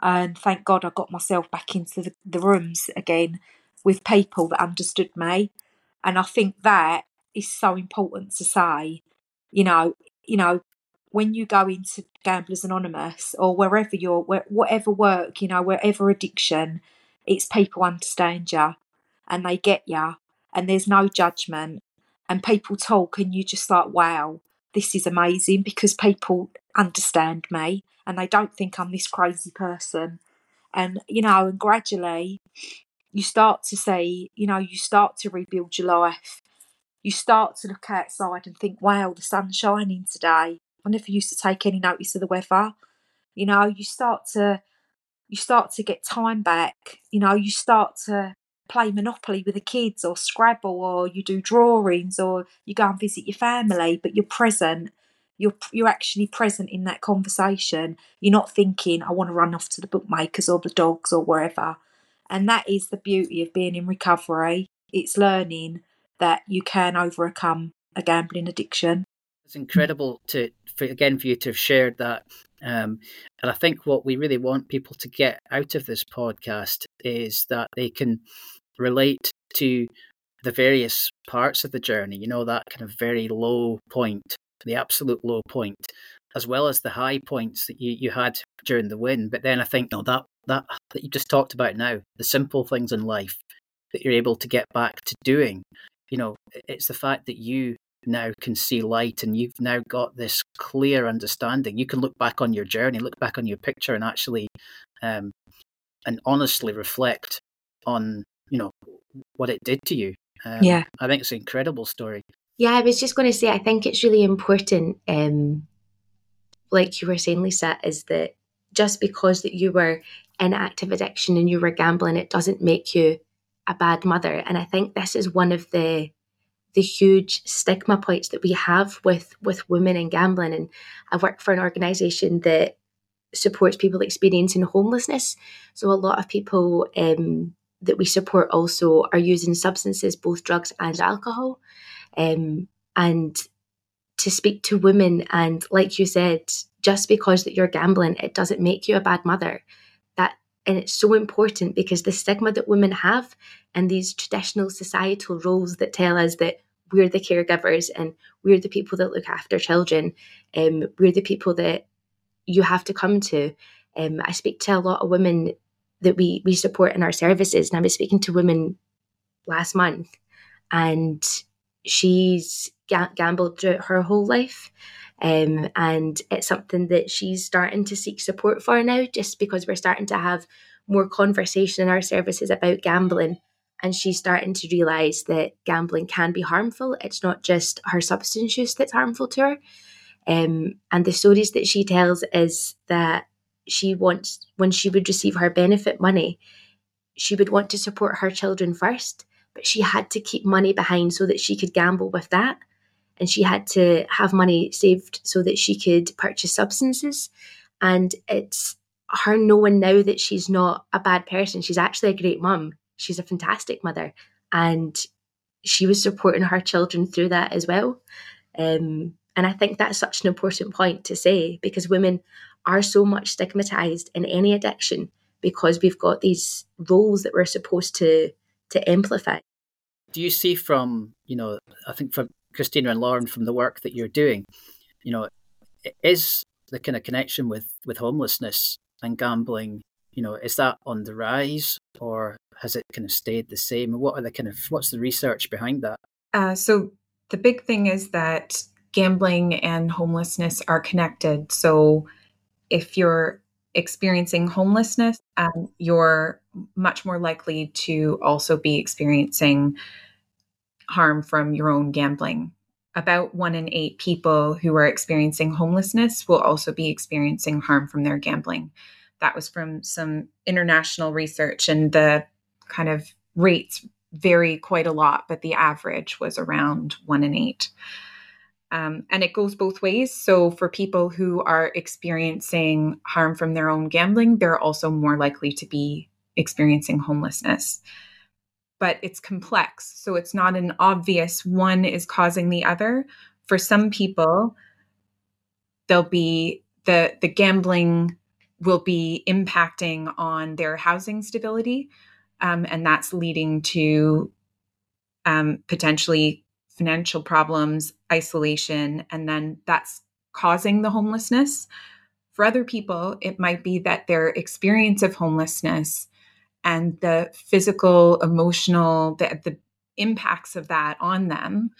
And thank God I got myself back into the, the rooms again with people that understood me. And I think that is so important to say. You know, you know, when you go into Gamblers Anonymous or wherever you're, where, whatever work, you know, wherever addiction, it's people understand you and they get you and there's no judgment and people talk and you just like, wow, this is amazing because people understand me and they don't think I'm this crazy person. And, you know, and gradually you start to see, you know, you start to rebuild your life. You start to look outside and think, wow, the sun's shining today I never used to take any notice of the weather. You know, you start to you start to get time back. You know, you start to play Monopoly with the kids or Scrabble or you do drawings or you go and visit your family, but you're present. You're you're actually present in that conversation. You're not thinking, I want to run off to the bookmakers or the dogs or wherever. And that is the beauty of being in recovery. It's learning that you can overcome a gambling addiction. It's incredible to for, again for you to have shared that. Um, and I think what we really want people to get out of this podcast is that they can relate to the various parts of the journey. You know that kind of very low point, the absolute low point, as well as the high points that you, you had during the win. But then I think you know, that that that you just talked about now, the simple things in life that you're able to get back to doing. You know, it's the fact that you now can see light and you've now got this clear understanding you can look back on your journey look back on your picture and actually um, and honestly reflect on you know what it did to you um, yeah i think it's an incredible story yeah i was just going to say i think it's really important um, like you were saying lisa is that just because that you were in active addiction and you were gambling it doesn't make you a bad mother. And i think this is one of the the huge stigma points that we have with with women and gambling. And i work for an organization that supports people experiencing homelessness. So a lot of people um, that we support also are using substances both drugs and alcohol um, and to speak to women and like you said just because that you're gambling it doesn't make you a bad mother that and it's so important because the stigma that women have and these traditional societal roles that tell us that we're the caregivers and we're the people that look after children. Um, we're the people that you have to come to. Um, I speak to a lot of women that we we support in our services, and I was speaking to women last month, and she's ga- gambled throughout her whole life. Um, and it's something that she's starting to seek support for now, just because we're starting to have more conversation in our services about gambling and she's starting to realize that gambling can be harmful. It's not just her substance use that's harmful to her. Um, and the stories that she tells is that she wants, when she would receive her benefit money, she would want to support her children first, but she had to keep money behind so that she could gamble with that. And she had to have money saved so that she could purchase substances. And it's her knowing now that she's not a bad person. She's actually a great mum she's a fantastic mother and she was supporting her children through that as well. Um, and I think that's such an important point to say because women are so much stigmatized in any addiction because we've got these roles that we're supposed to to amplify. Do you see from, you know, I think for Christina and Lauren from the work that you're doing, you know, is the kind of connection with with homelessness and gambling you know, is that on the rise or has it kind of stayed the same? What are the kind of what's the research behind that? Uh, so the big thing is that gambling and homelessness are connected. So if you're experiencing homelessness, um, you're much more likely to also be experiencing harm from your own gambling. About one in eight people who are experiencing homelessness will also be experiencing harm from their gambling. That was from some international research, and the kind of rates vary quite a lot, but the average was around one in eight. Um, and it goes both ways. So, for people who are experiencing harm from their own gambling, they're also more likely to be experiencing homelessness. But it's complex. So, it's not an obvious one is causing the other. For some people, there'll be the, the gambling will be impacting on their housing stability. Um, and that's leading to um, potentially financial problems, isolation, and then that's causing the homelessness. For other people, it might be that their experience of homelessness and the physical, emotional, the, the impacts of that on them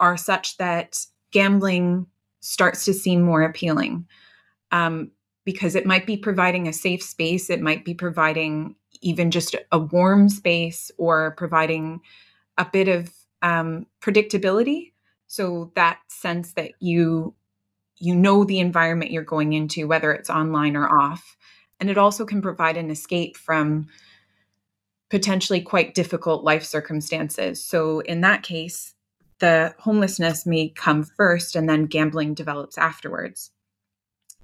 are such that gambling starts to seem more appealing. Um, because it might be providing a safe space, it might be providing even just a warm space or providing a bit of um, predictability. So that sense that you you know the environment you're going into whether it's online or off. And it also can provide an escape from potentially quite difficult life circumstances. So in that case the homelessness may come first and then gambling develops afterwards.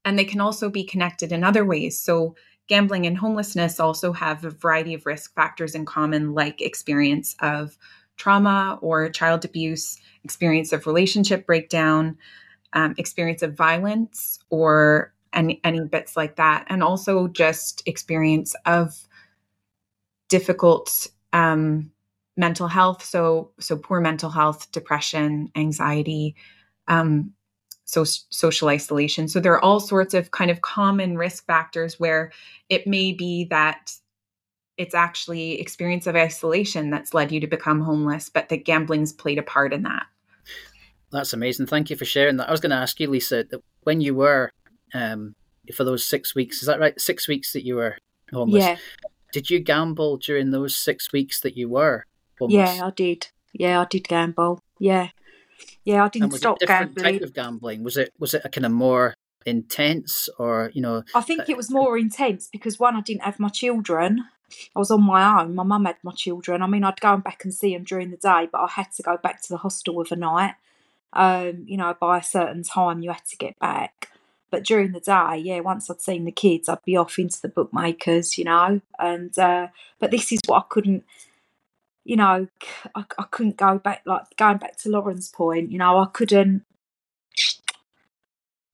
And they can also be connected in other ways. So gambling and homelessness also have a variety of risk factors in common like experience of trauma or child abuse, experience of relationship breakdown, um, experience of violence, or any, any bits like that. And also just experience of difficult um, mental health. So, so poor mental health, depression, anxiety, um, so social isolation. So there are all sorts of kind of common risk factors where it may be that it's actually experience of isolation that's led you to become homeless, but that gambling's played a part in that. That's amazing. Thank you for sharing that. I was going to ask you, Lisa, that when you were um, for those six weeks, is that right? Six weeks that you were homeless. Yeah. Did you gamble during those six weeks that you were homeless? Yeah, I did. Yeah, I did gamble. Yeah, yeah, I didn't stop different gambling. Type of gambling was it? Was it a kind of more intense, or you know? I think it was more intense because one, I didn't have my children, I was on my own. My mum had my children. I mean, I'd go back and see them during the day, but I had to go back to the hostel of a night. Um, you know, by a certain time, you had to get back. But during the day, yeah, once I'd seen the kids, I'd be off into the bookmakers, you know. And uh, but this is what I couldn't, you know, I, I couldn't go back. Like going back to Lauren's point, you know, I couldn't,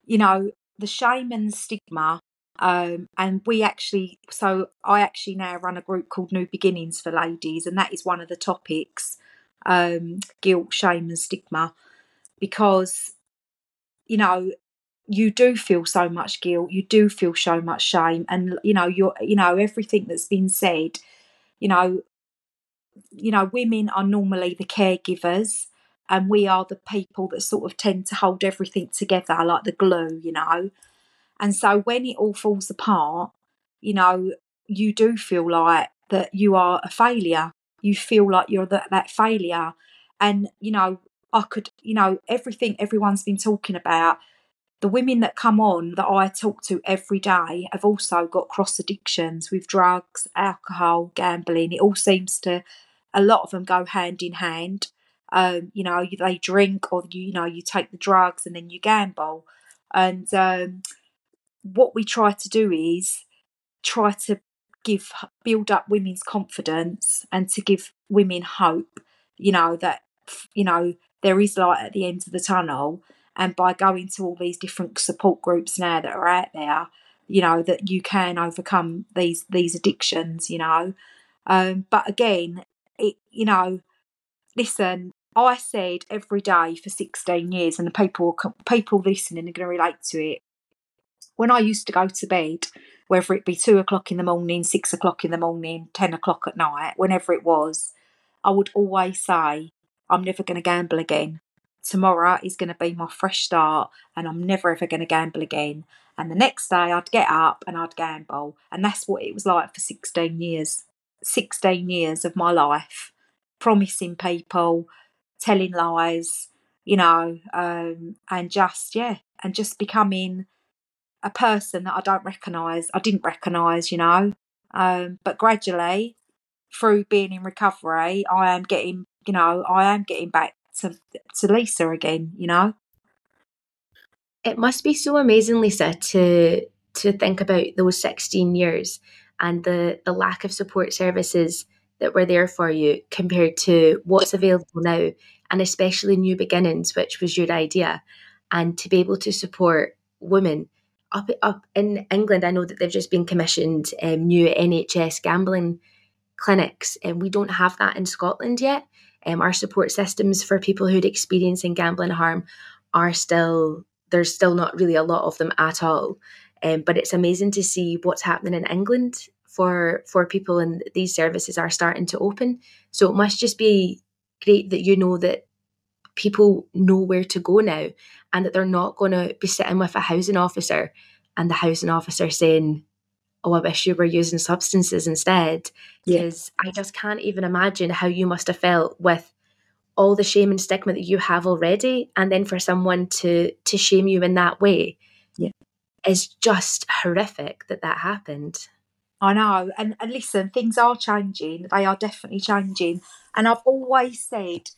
you know, the shame and the stigma um, and we actually, so I actually now run a group called New Beginnings for Ladies, and that is one of the topics um, guilt, shame, and stigma. Because, you know, you do feel so much guilt, you do feel so much shame, and, you know, you're, you know, everything that's been said, you know, you know, women are normally the caregivers and we are the people that sort of tend to hold everything together like the glue, you know. And so when it all falls apart, you know, you do feel like that you are a failure. You feel like you're that, failure. And, you know, I could, you know, everything everyone's been talking about, the women that come on that I talk to every day have also got cross addictions with drugs, alcohol, gambling. It all seems to, a lot of them go hand in hand. Um, you know, they drink or you, you know, you take the drugs and then you gamble. And um, what we try to do is try to give build up women's confidence and to give women hope you know that you know there is light at the end of the tunnel. And by going to all these different support groups now that are out there you know that you can overcome these these addictions you know. Um, but again it you know listen i said every day for 16 years and the people people listening are going to relate to it when I used to go to bed whether it be two o'clock in the morning, six o'clock in the morning, 10 o'clock at night, whenever it was, I would always say, I'm never going to gamble again. Tomorrow is going to be my fresh start, and I'm never ever going to gamble again. And the next day, I'd get up and I'd gamble. And that's what it was like for 16 years. 16 years of my life, promising people, telling lies, you know, um, and just, yeah, and just becoming a person that I don't recognise, I didn't recognise, you know. Um, but gradually, through being in recovery, I am getting, you know, I am getting back to to Lisa again, you know. It must be so amazing, Lisa, to to think about those 16 years and the the lack of support services that were there for you compared to what's available now and especially new beginnings which was your idea and to be able to support women up up in England I know that they've just been commissioned um, new NHS gambling clinics. And we don't have that in Scotland yet. Um, our support systems for people who'd experiencing gambling harm are still there's still not really a lot of them at all. Um, but it's amazing to see what's happening in England for for people, and these services are starting to open. So it must just be great that you know that people know where to go now, and that they're not going to be sitting with a housing officer, and the housing officer saying, "Oh, I wish you were using substances instead," because yeah. I just can't even imagine how you must have felt with all the shame and stigma that you have already and then for someone to to shame you in that way yeah is just horrific that that happened. I know. And, and listen, things are changing. They are definitely changing. And I've always said,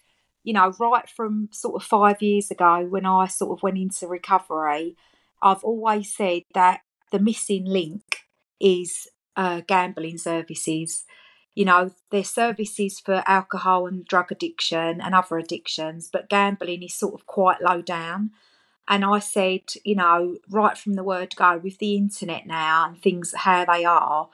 you know, right from sort of five years ago when I sort of went into recovery, I've always said that the missing link is uh, gambling services. You know, there's services for alcohol and drug addiction and other addictions, but gambling is sort of quite low down. And I said, you know, right from the word go, with the internet now and things how they are,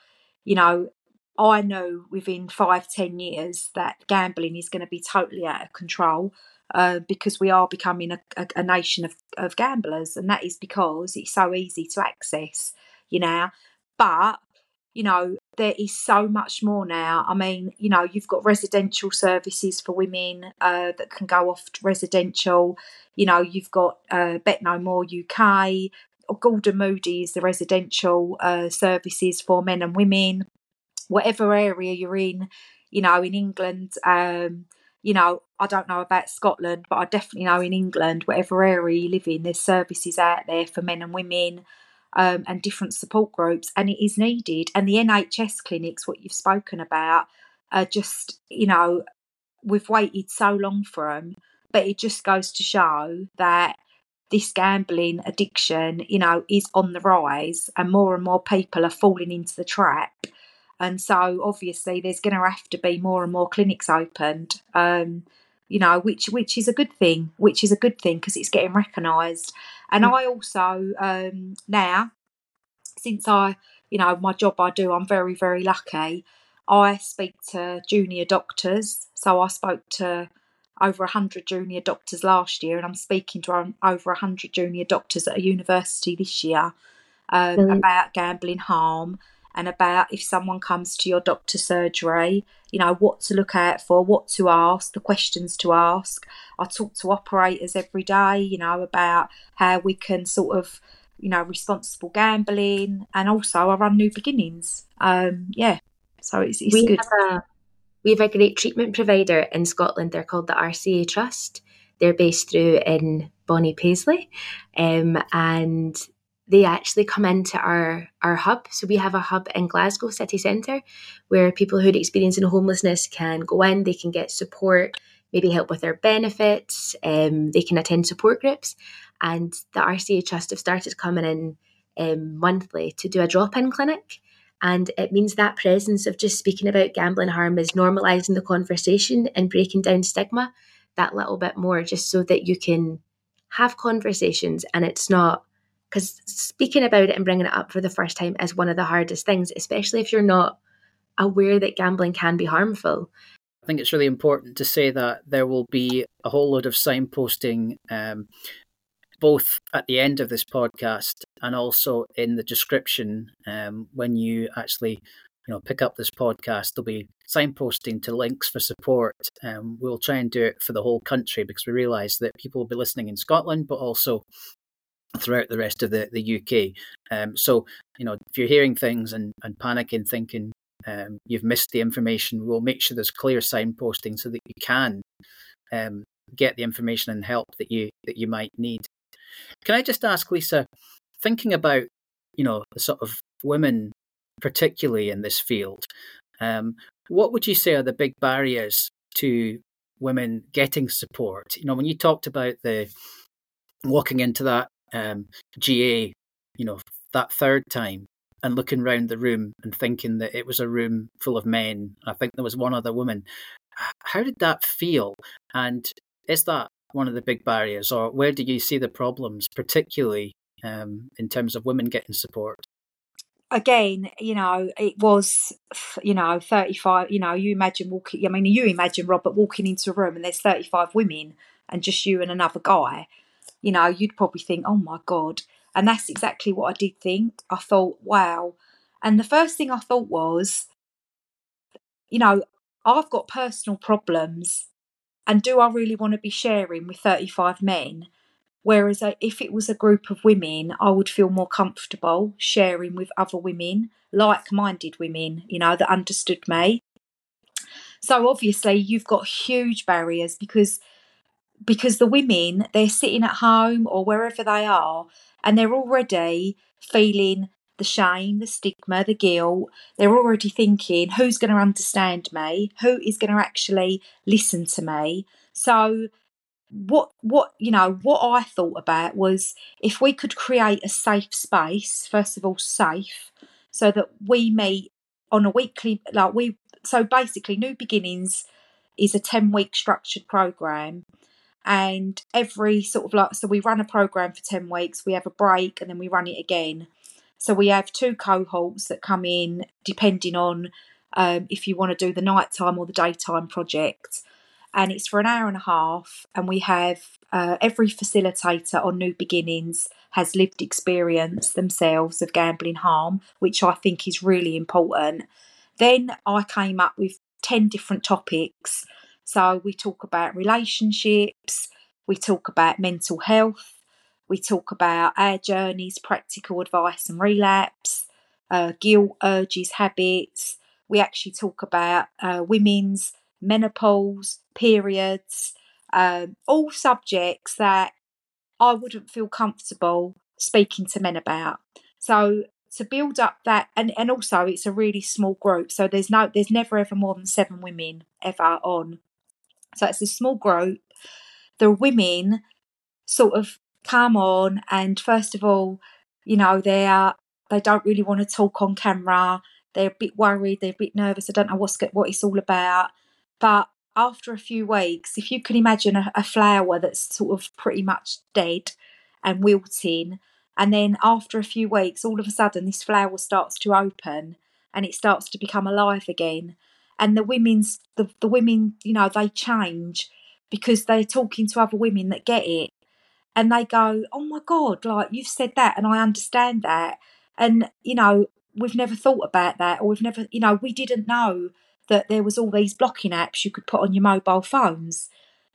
you know, I know within five, ten years that gambling is going to be totally out of control uh, because we are becoming a, a, a, nation of, of gamblers. And that is because it's so easy to access, you know. But you know, there is so much more now. I mean, you know, you've got residential services for women uh, that can go off residential. You know, you've got uh, BetKnowmore UK, Gordon Moody's, the residential uh, services for men and women. Whatever area you're in, you know, in England, um, you know, I don't know about Scotland, but I definitely know in England, whatever area you live in, there's services out there for men and women um, and different support groups, and it is needed. And the NHS clinics, what you've spoken about, are just, you know, we've waited so long for them, but it just goes to show that this gambling addiction, you know, is on the rise, and more and more people are falling into the trap. And so, obviously, there's going to have to be more and more clinics opened. Um, you know, which which is a good thing, which is a good thing because it's getting recognised. And mm. I also um, now, since I, you know, my job I do, I'm very very lucky. I speak to junior doctors, so I spoke to over 100 junior doctors last year, and I'm speaking to over 100 junior doctors at a university this year um, mm. about gambling harm and about if someone comes to your doctor surgery, you know, what to look out for, what to ask, the questions to ask. I talk to operators every day, you know, about how we can sort of, you know, responsible gambling and also I run new beginnings. Um, yeah. So it's, it's we good. Have a, we have a great treatment provider in Scotland. They're called the RCA Trust. They're based through in Bonnie Paisley. Um, and they actually come into our our hub. So we have a hub in Glasgow city centre where people who are experiencing homelessness can go in, they can get support, maybe help with their benefits, um, they can attend support groups. And the RCA Trust have started coming in um, monthly to do a drop in clinic. And it means that presence of just speaking about gambling harm is normalising the conversation and breaking down stigma that little bit more, just so that you can have conversations and it's not because speaking about it and bringing it up for the first time is one of the hardest things, especially if you're not aware that gambling can be harmful. I think it's really important to say that there will be a whole load of signposting um, both at the end of this podcast and also in the description um, when you actually you know pick up this podcast there'll be signposting to links for support um, we'll try and do it for the whole country because we realize that people will be listening in scotland but also throughout the rest of the, the uk um, so you know if you're hearing things and, and panicking thinking um, you've missed the information we'll make sure there's clear signposting so that you can um, get the information and help that you that you might need can I just ask, Lisa, thinking about, you know, the sort of women, particularly in this field, um, what would you say are the big barriers to women getting support? You know, when you talked about the walking into that um, GA, you know, that third time and looking around the room and thinking that it was a room full of men. I think there was one other woman. How did that feel? And is that one of the big barriers, or where do you see the problems, particularly um, in terms of women getting support? Again, you know, it was, you know, 35, you know, you imagine walking, I mean, you imagine Robert walking into a room and there's 35 women and just you and another guy, you know, you'd probably think, oh my God. And that's exactly what I did think. I thought, wow. And the first thing I thought was, you know, I've got personal problems and do I really want to be sharing with 35 men? Whereas uh, if it was a group of women, I would feel more comfortable sharing with other women, like minded women, you know, that understood me. So obviously, you've got huge barriers because because the women they're sitting at home or wherever they are and they're already feeling the shame, the stigma, the guilt. They're already thinking, who's going to understand me? Who is going to actually listen to me? So, what what you know what I thought about was if we could create a safe space, first of all, safe, so that we meet on a weekly like we so basically new beginnings is a 10 week structured program and every sort of like so we run a program for 10 weeks we have a break and then we run it again so we have two cohorts that come in depending on um, if you want to do the nighttime or the daytime project. And it's for an hour and a half. And we have uh, every facilitator on New Beginnings has lived experience themselves of gambling harm, which I think is really important. Then I came up with 10 different topics. So we talk about relationships, we talk about mental health, we talk about our journeys, practical advice and relapse, uh, guilt, urges, habits. We actually talk about uh, women's menopause, periods, um, all subjects that I wouldn't feel comfortable speaking to men about. So to build up that and, and also it's a really small group. So there's no there's never ever more than seven women ever on. So it's a small group. The women sort of come on and first of all you know they are they don't really want to talk on camera. They're a bit worried they're a bit nervous i don't know what's what it's all about. But after a few weeks if you can imagine a, a flower that's sort of pretty much dead and wilting and then after a few weeks all of a sudden this flower starts to open and it starts to become alive again and the women's the, the women you know they change because they're talking to other women that get it and they go, Oh my God, like you've said that and I understand that. And, you know, we've never thought about that or we've never, you know, we didn't know that there was all these blocking apps you could put on your mobile phones.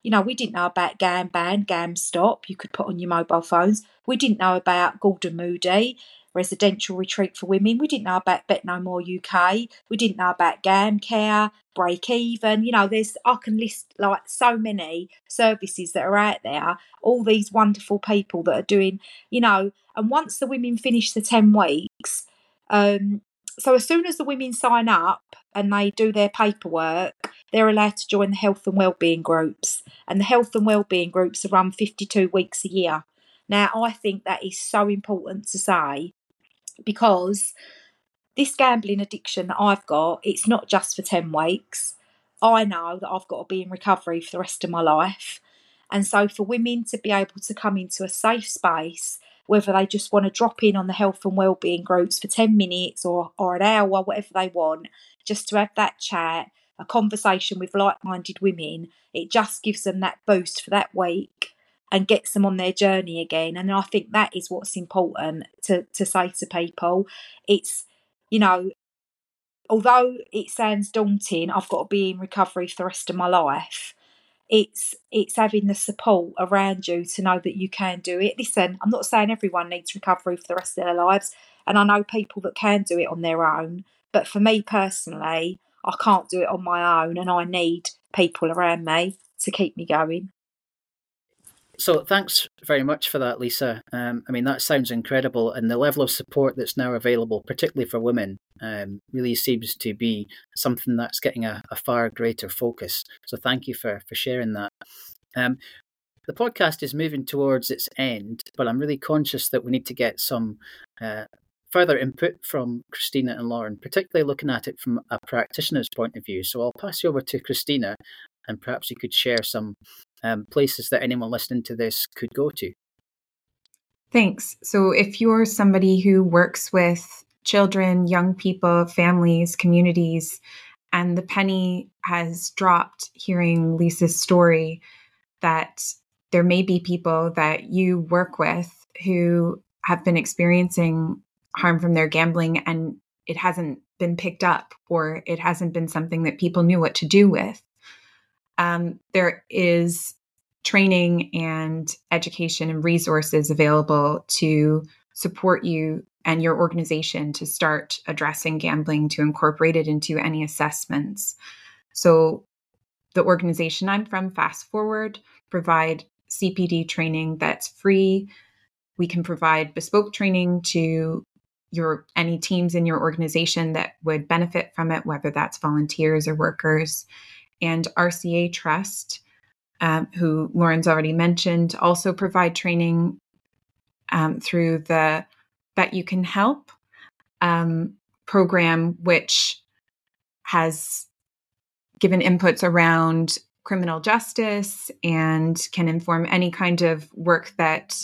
You know, we didn't know about GamBan, GamStop, you could put on your mobile phones. We didn't know about Gordon Moody residential retreat for women. We didn't know about BetKnowmore UK. We didn't know about GamCare, Break Even. You know, there's I can list like so many services that are out there. All these wonderful people that are doing, you know. And once the women finish the ten weeks, um, so as soon as the women sign up and they do their paperwork, they're allowed to join the health and wellbeing groups. And the health and wellbeing groups are run 52 weeks a year. Now, I think that is so important to say because this gambling addiction that I've got, it's not just for 10 weeks. I know that I've got to be in recovery for the rest of my life. And so, for women to be able to come into a safe space, whether they just want to drop in on the health and wellbeing groups for 10 minutes or, or an hour, whatever they want, just to have that chat, a conversation with like minded women, it just gives them that boost for that week and gets them on their journey again. And I think that is what's important to, to say to people. It's, you know, although it sounds daunting, I've got to be in recovery for the rest of my life. It's it's having the support around you to know that you can do it. Listen, I'm not saying everyone needs recovery for the rest of their lives, and I know people that can do it on their own. But for me personally, I can't do it on my own, and I need people around me to keep me going. So thanks very much for that, Lisa. Um, I mean, that sounds incredible, and the level of support that's now available, particularly for women, um, really seems to be something that's getting a, a, far greater focus. So thank you for for sharing that. Um, the podcast is moving towards its end, but I'm really conscious that we need to get some uh, further input from Christina and Lauren, particularly looking at it from a practitioner's point of view. So I'll pass you over to Christina, and perhaps you could share some um, places that anyone listening to this could go to. Thanks. So, if you're somebody who works with children, young people, families, communities, and the penny has dropped hearing Lisa's story, that there may be people that you work with who have been experiencing harm from their gambling and it hasn't been picked up or it hasn't been something that people knew what to do with um, there is training and education and resources available to support you and your organization to start addressing gambling to incorporate it into any assessments. So, the organization I'm from, Fast Forward, provide CPD training that's free. We can provide bespoke training to your any teams in your organization that would benefit from it, whether that's volunteers or workers and RCA Trust, um, who Lauren's already mentioned, also provide training um, through the Bet You Can Help um, program, which has given inputs around criminal justice and can inform any kind of work that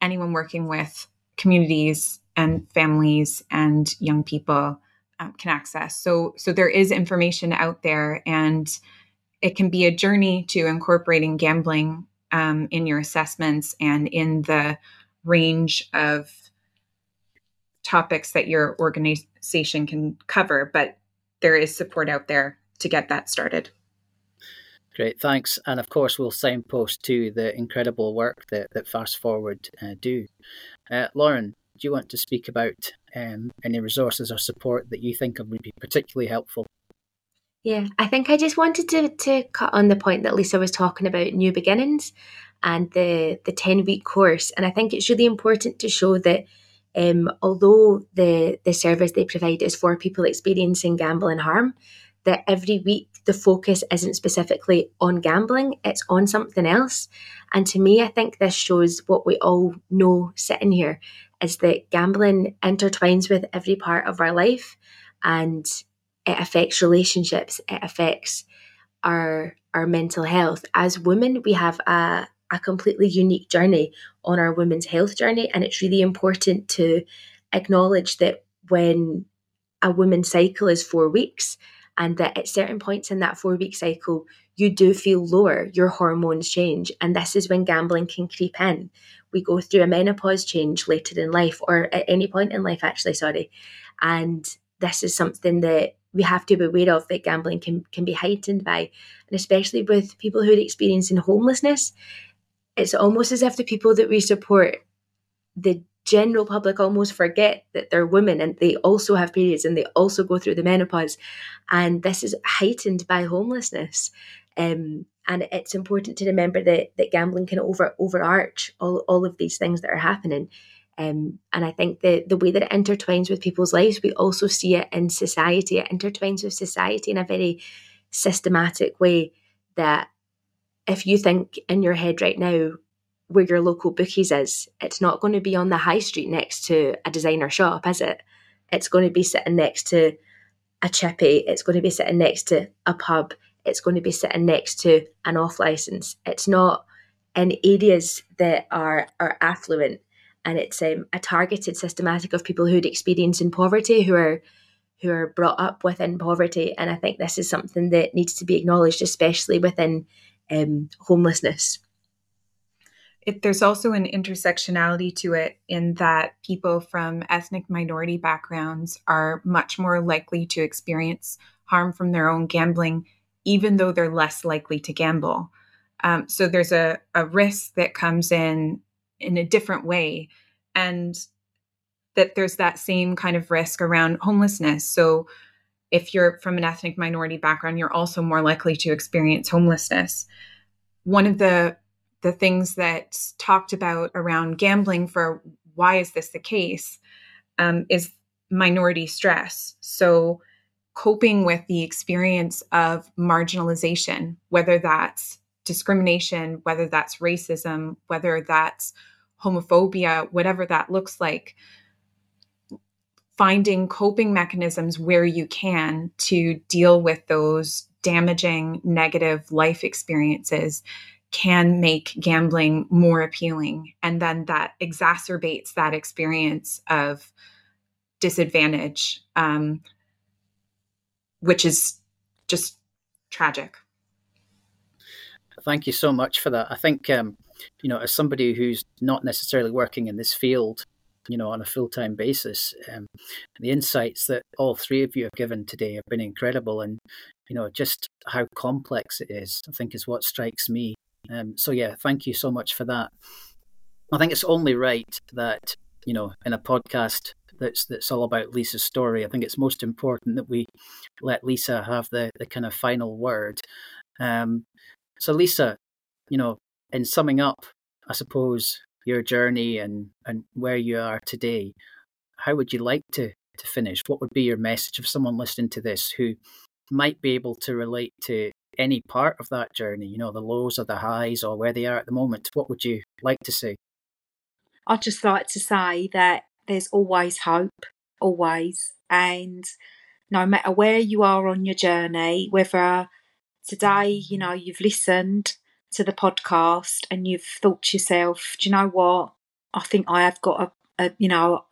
anyone working with communities and families and young people um, can access. So so there is information out there, and it can be a journey to incorporating gambling um, in your assessments and in the range of topics that your organization can cover. But there is support out there to get that started. Great, thanks. And of course, we'll signpost to the incredible work that, that Fast Forward uh, do. Uh, Lauren, do you want to speak about um, any resources or support that you think would be particularly helpful? Yeah, I think I just wanted to, to cut on the point that Lisa was talking about new beginnings and the, the 10 week course. And I think it's really important to show that um, although the, the service they provide is for people experiencing gambling harm, that every week the focus isn't specifically on gambling, it's on something else. And to me, I think this shows what we all know sitting here is that gambling intertwines with every part of our life and it affects relationships, it affects our our mental health. As women, we have a, a completely unique journey on our women's health journey, and it's really important to acknowledge that when a woman's cycle is four weeks, and that at certain points in that four week cycle, you do feel lower, your hormones change. And this is when gambling can creep in. We go through a menopause change later in life, or at any point in life, actually, sorry. And this is something that we have to be aware of that gambling can, can be heightened by. And especially with people who are experiencing homelessness, it's almost as if the people that we support, the general public almost forget that they're women and they also have periods and they also go through the menopause. And this is heightened by homelessness. Um, and it's important to remember that that gambling can over overarch all, all of these things that are happening. Um, and I think that the way that it intertwines with people's lives, we also see it in society. It intertwines with society in a very systematic way that if you think in your head right now where your local bookies is, it's not going to be on the high street next to a designer shop, is it? It's going to be sitting next to a chippy, it's going to be sitting next to a pub, it's going to be sitting next to an off license. It's not in areas that are, are affluent and it's um, a targeted systematic of people who'd experience in poverty who are who are brought up within poverty and i think this is something that needs to be acknowledged especially within um, homelessness it, there's also an intersectionality to it in that people from ethnic minority backgrounds are much more likely to experience harm from their own gambling, even though they're less likely to gamble. Um, so there's a, a risk that comes in in a different way. And that there's that same kind of risk around homelessness. So if you're from an ethnic minority background, you're also more likely to experience homelessness. One of the the things that's talked about around gambling for why is this the case um, is minority stress. So, coping with the experience of marginalization, whether that's discrimination, whether that's racism, whether that's homophobia, whatever that looks like, finding coping mechanisms where you can to deal with those damaging negative life experiences can make gambling more appealing. And then that exacerbates that experience of disadvantage, um, which is just tragic. Thank you so much for that. I think, um, you know, as somebody who's not necessarily working in this field, you know, on a full time basis, um, the insights that all three of you have given today have been incredible. And, you know, just how complex it is, I think, is what strikes me. Um, so yeah, thank you so much for that. I think it's only right that you know in a podcast that's that's all about Lisa's story. I think it's most important that we let Lisa have the the kind of final word. Um, so Lisa, you know, in summing up, I suppose your journey and and where you are today, how would you like to to finish? What would be your message of someone listening to this who might be able to relate to any part of that journey, you know, the lows or the highs or where they are at the moment, what would you like to say? I'd just like to say that there's always hope, always. And no matter where you are on your journey, whether today, you know, you've listened to the podcast and you've thought to yourself, do you know what? I think I have got a, a you know,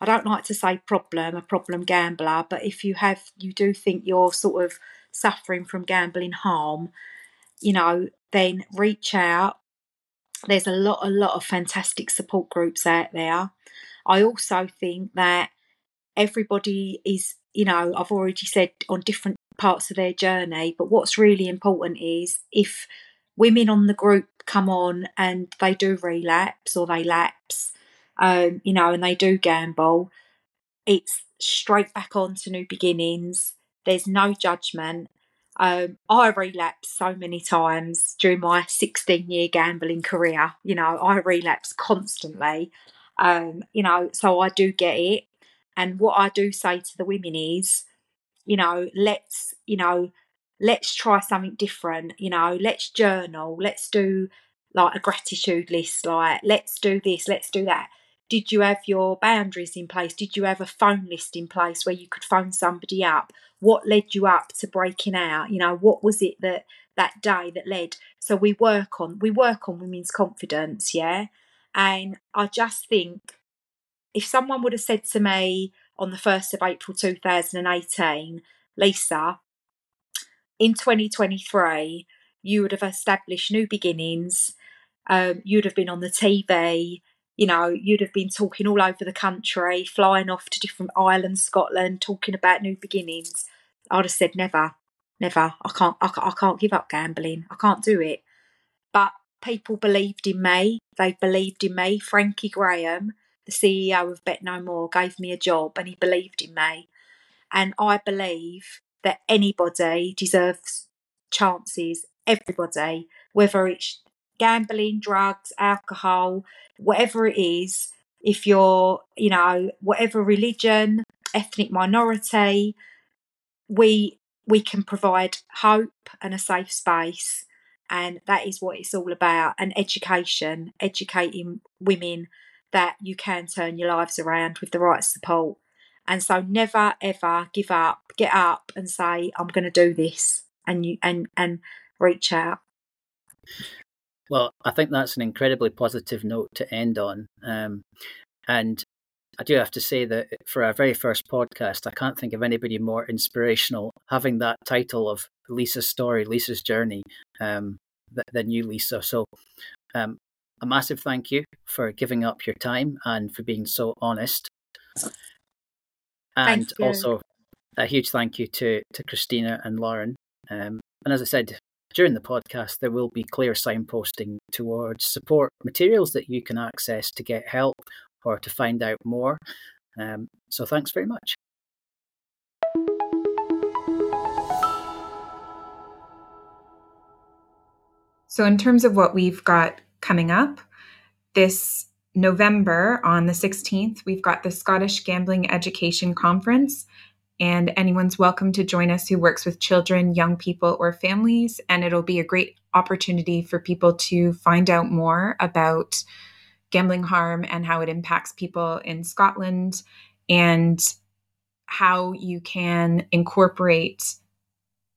I don't like to say problem, a problem gambler, but if you have, you do think you're sort of suffering from gambling harm, you know, then reach out. There's a lot, a lot of fantastic support groups out there. I also think that everybody is, you know, I've already said on different parts of their journey, but what's really important is if women on the group come on and they do relapse or they lapse, um, you know, and they do gamble, it's straight back on to new beginnings. There's no judgment. Um, I relapsed so many times during my 16 year gambling career. You know, I relapse constantly. Um, you know, so I do get it. And what I do say to the women is, you know, let's, you know, let's try something different. You know, let's journal. Let's do like a gratitude list. Like, let's do this. Let's do that. Did you have your boundaries in place? Did you have a phone list in place where you could phone somebody up? What led you up to breaking out? You know, what was it that that day that led? So we work on we work on women's confidence, yeah. And I just think if someone would have said to me on the 1st of April 2018, Lisa, in 2023, you would have established new beginnings. Um, you'd have been on the TV you know, you'd have been talking all over the country, flying off to different islands, Scotland, talking about new beginnings. I'd have said never, never. I can't, I, I can't give up gambling. I can't do it. But people believed in me. They believed in me. Frankie Graham, the CEO of BetKnowmore, gave me a job and he believed in me. And I believe that anybody deserves chances, everybody, whether it's gambling, drugs, alcohol, whatever it is, if you're, you know, whatever religion, ethnic minority, we we can provide hope and a safe space and that is what it's all about and education educating women that you can turn your lives around with the right support and so never ever give up get up and say i'm going to do this and you and and reach out well, I think that's an incredibly positive note to end on. Um, and I do have to say that for our very first podcast, I can't think of anybody more inspirational having that title of Lisa's story, Lisa's journey, um, than you, Lisa. So um, a massive thank you for giving up your time and for being so honest. And also a huge thank you to, to Christina and Lauren. Um, and as I said during the podcast, there will be clear signposting towards support materials that you can access to get help or to find out more. Um, so thanks very much. So, in terms of what we've got coming up, this November on the 16th, we've got the Scottish Gambling Education Conference. And anyone's welcome to join us who works with children, young people, or families. And it'll be a great opportunity for people to find out more about gambling harm and how it impacts people in Scotland and how you can incorporate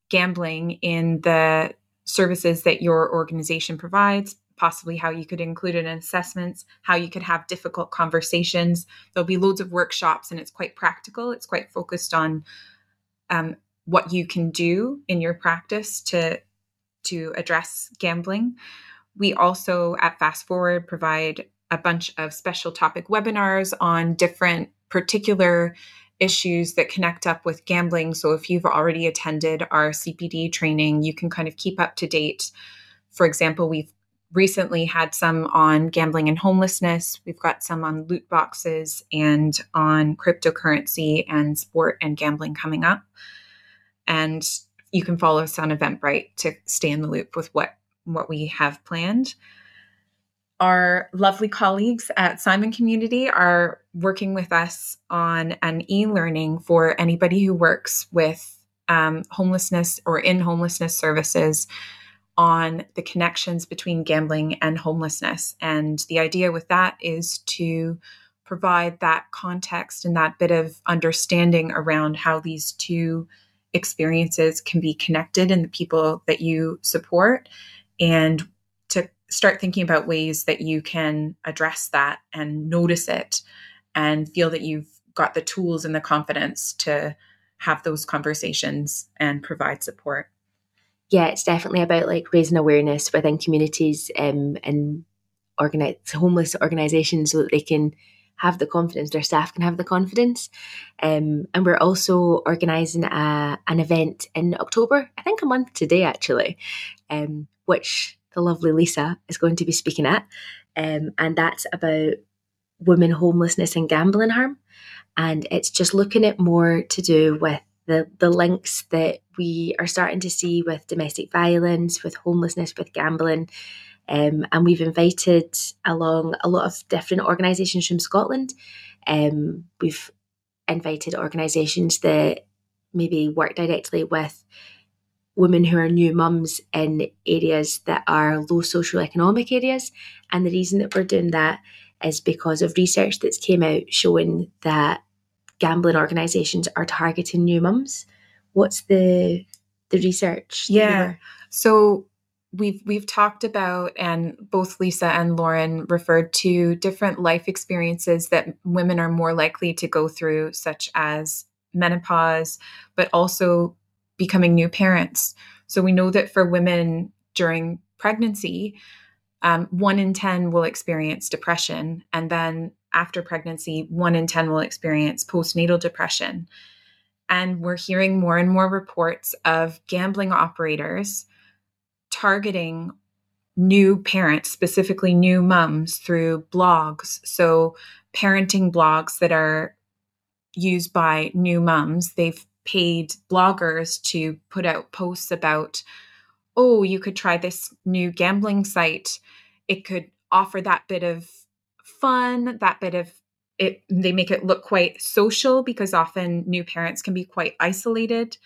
gambling in the services that your organization provides, possibly how you could include it in assessments, how you could have difficult conversations. There'll be loads of workshops, and it's quite practical. It's quite focused on um, what you can do in your practice to to address gambling. We also at Fast Forward provide a bunch of special topic webinars on different particular issues that connect up with gambling. So if you've already attended our CPD training, you can kind of keep up to date. For example, we've recently had some on gambling and homelessness. We've got some on loot boxes and on cryptocurrency and sport and gambling coming up. And you can follow us on Eventbrite to stay in the loop with what what we have planned our lovely colleagues at Simon Community are working with us on an e learning for anybody who works with um, homelessness or in homelessness services on the connections between gambling and homelessness. And the idea with that is to provide that context and that bit of understanding around how these two experiences can be connected in the people that you support and start thinking about ways that you can address that and notice it and feel that you've got the tools and the confidence to have those conversations and provide support. Yeah it's definitely about like raising awareness within communities um, and organize homeless organizations so that they can have the confidence their staff can have the confidence. Um, and we're also organizing a, an event in october. I think a month today actually um, which the lovely Lisa is going to be speaking at. Um, and that's about women homelessness and gambling harm. And it's just looking at more to do with the, the links that we are starting to see with domestic violence, with homelessness, with gambling. Um, and we've invited along a lot of different organisations from Scotland. Um, we've invited organisations that maybe work directly with women who are new mums in areas that are low socioeconomic areas. And the reason that we're doing that is because of research that's came out showing that gambling organisations are targeting new mums. What's the the research? Yeah. So we've we've talked about and both Lisa and Lauren referred to different life experiences that women are more likely to go through such as menopause but also becoming new parents. So we know that for women during pregnancy, um, one in 10 will experience depression. And then after pregnancy, one in 10 will experience postnatal depression. And we're hearing more and more reports of gambling operators targeting new parents, specifically new mums, through blogs. So, parenting blogs that are used by new mums. They've paid bloggers to put out posts about, oh, you could try this new gambling site. It could offer that bit of fun, that bit of it. They make it look quite social because often new parents can be quite isolated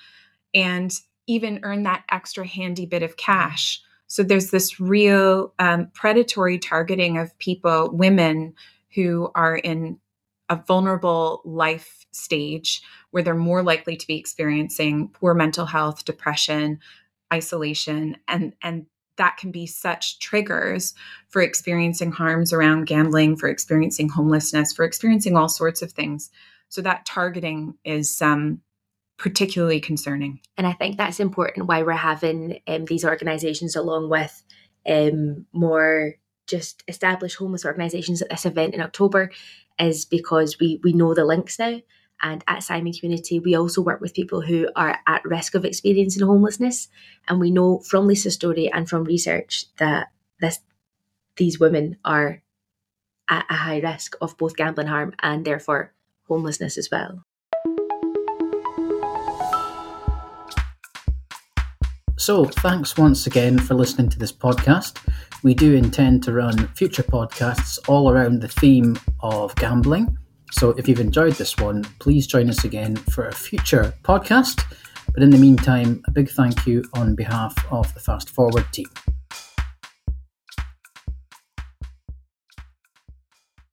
and even earn that extra handy bit of cash. So there's this real um, predatory targeting of people, women who are in a vulnerable life stage where they're more likely to be experiencing poor mental health, depression, isolation, and and that can be such triggers for experiencing harms around gambling, for experiencing homelessness, for experiencing all sorts of things. So that targeting is um, particularly concerning. And I think that's important why we're having um, these organisations along with um, more just established homeless organisations at this event in October is because we we know the links now. And at Simon Community, we also work with people who are at risk of experiencing homelessness. And we know from Lisa's story and from research that this these women are at a high risk of both gambling harm and therefore homelessness as well. So, thanks once again for listening to this podcast. We do intend to run future podcasts all around the theme of gambling. So, if you've enjoyed this one, please join us again for a future podcast. But in the meantime, a big thank you on behalf of the Fast Forward team.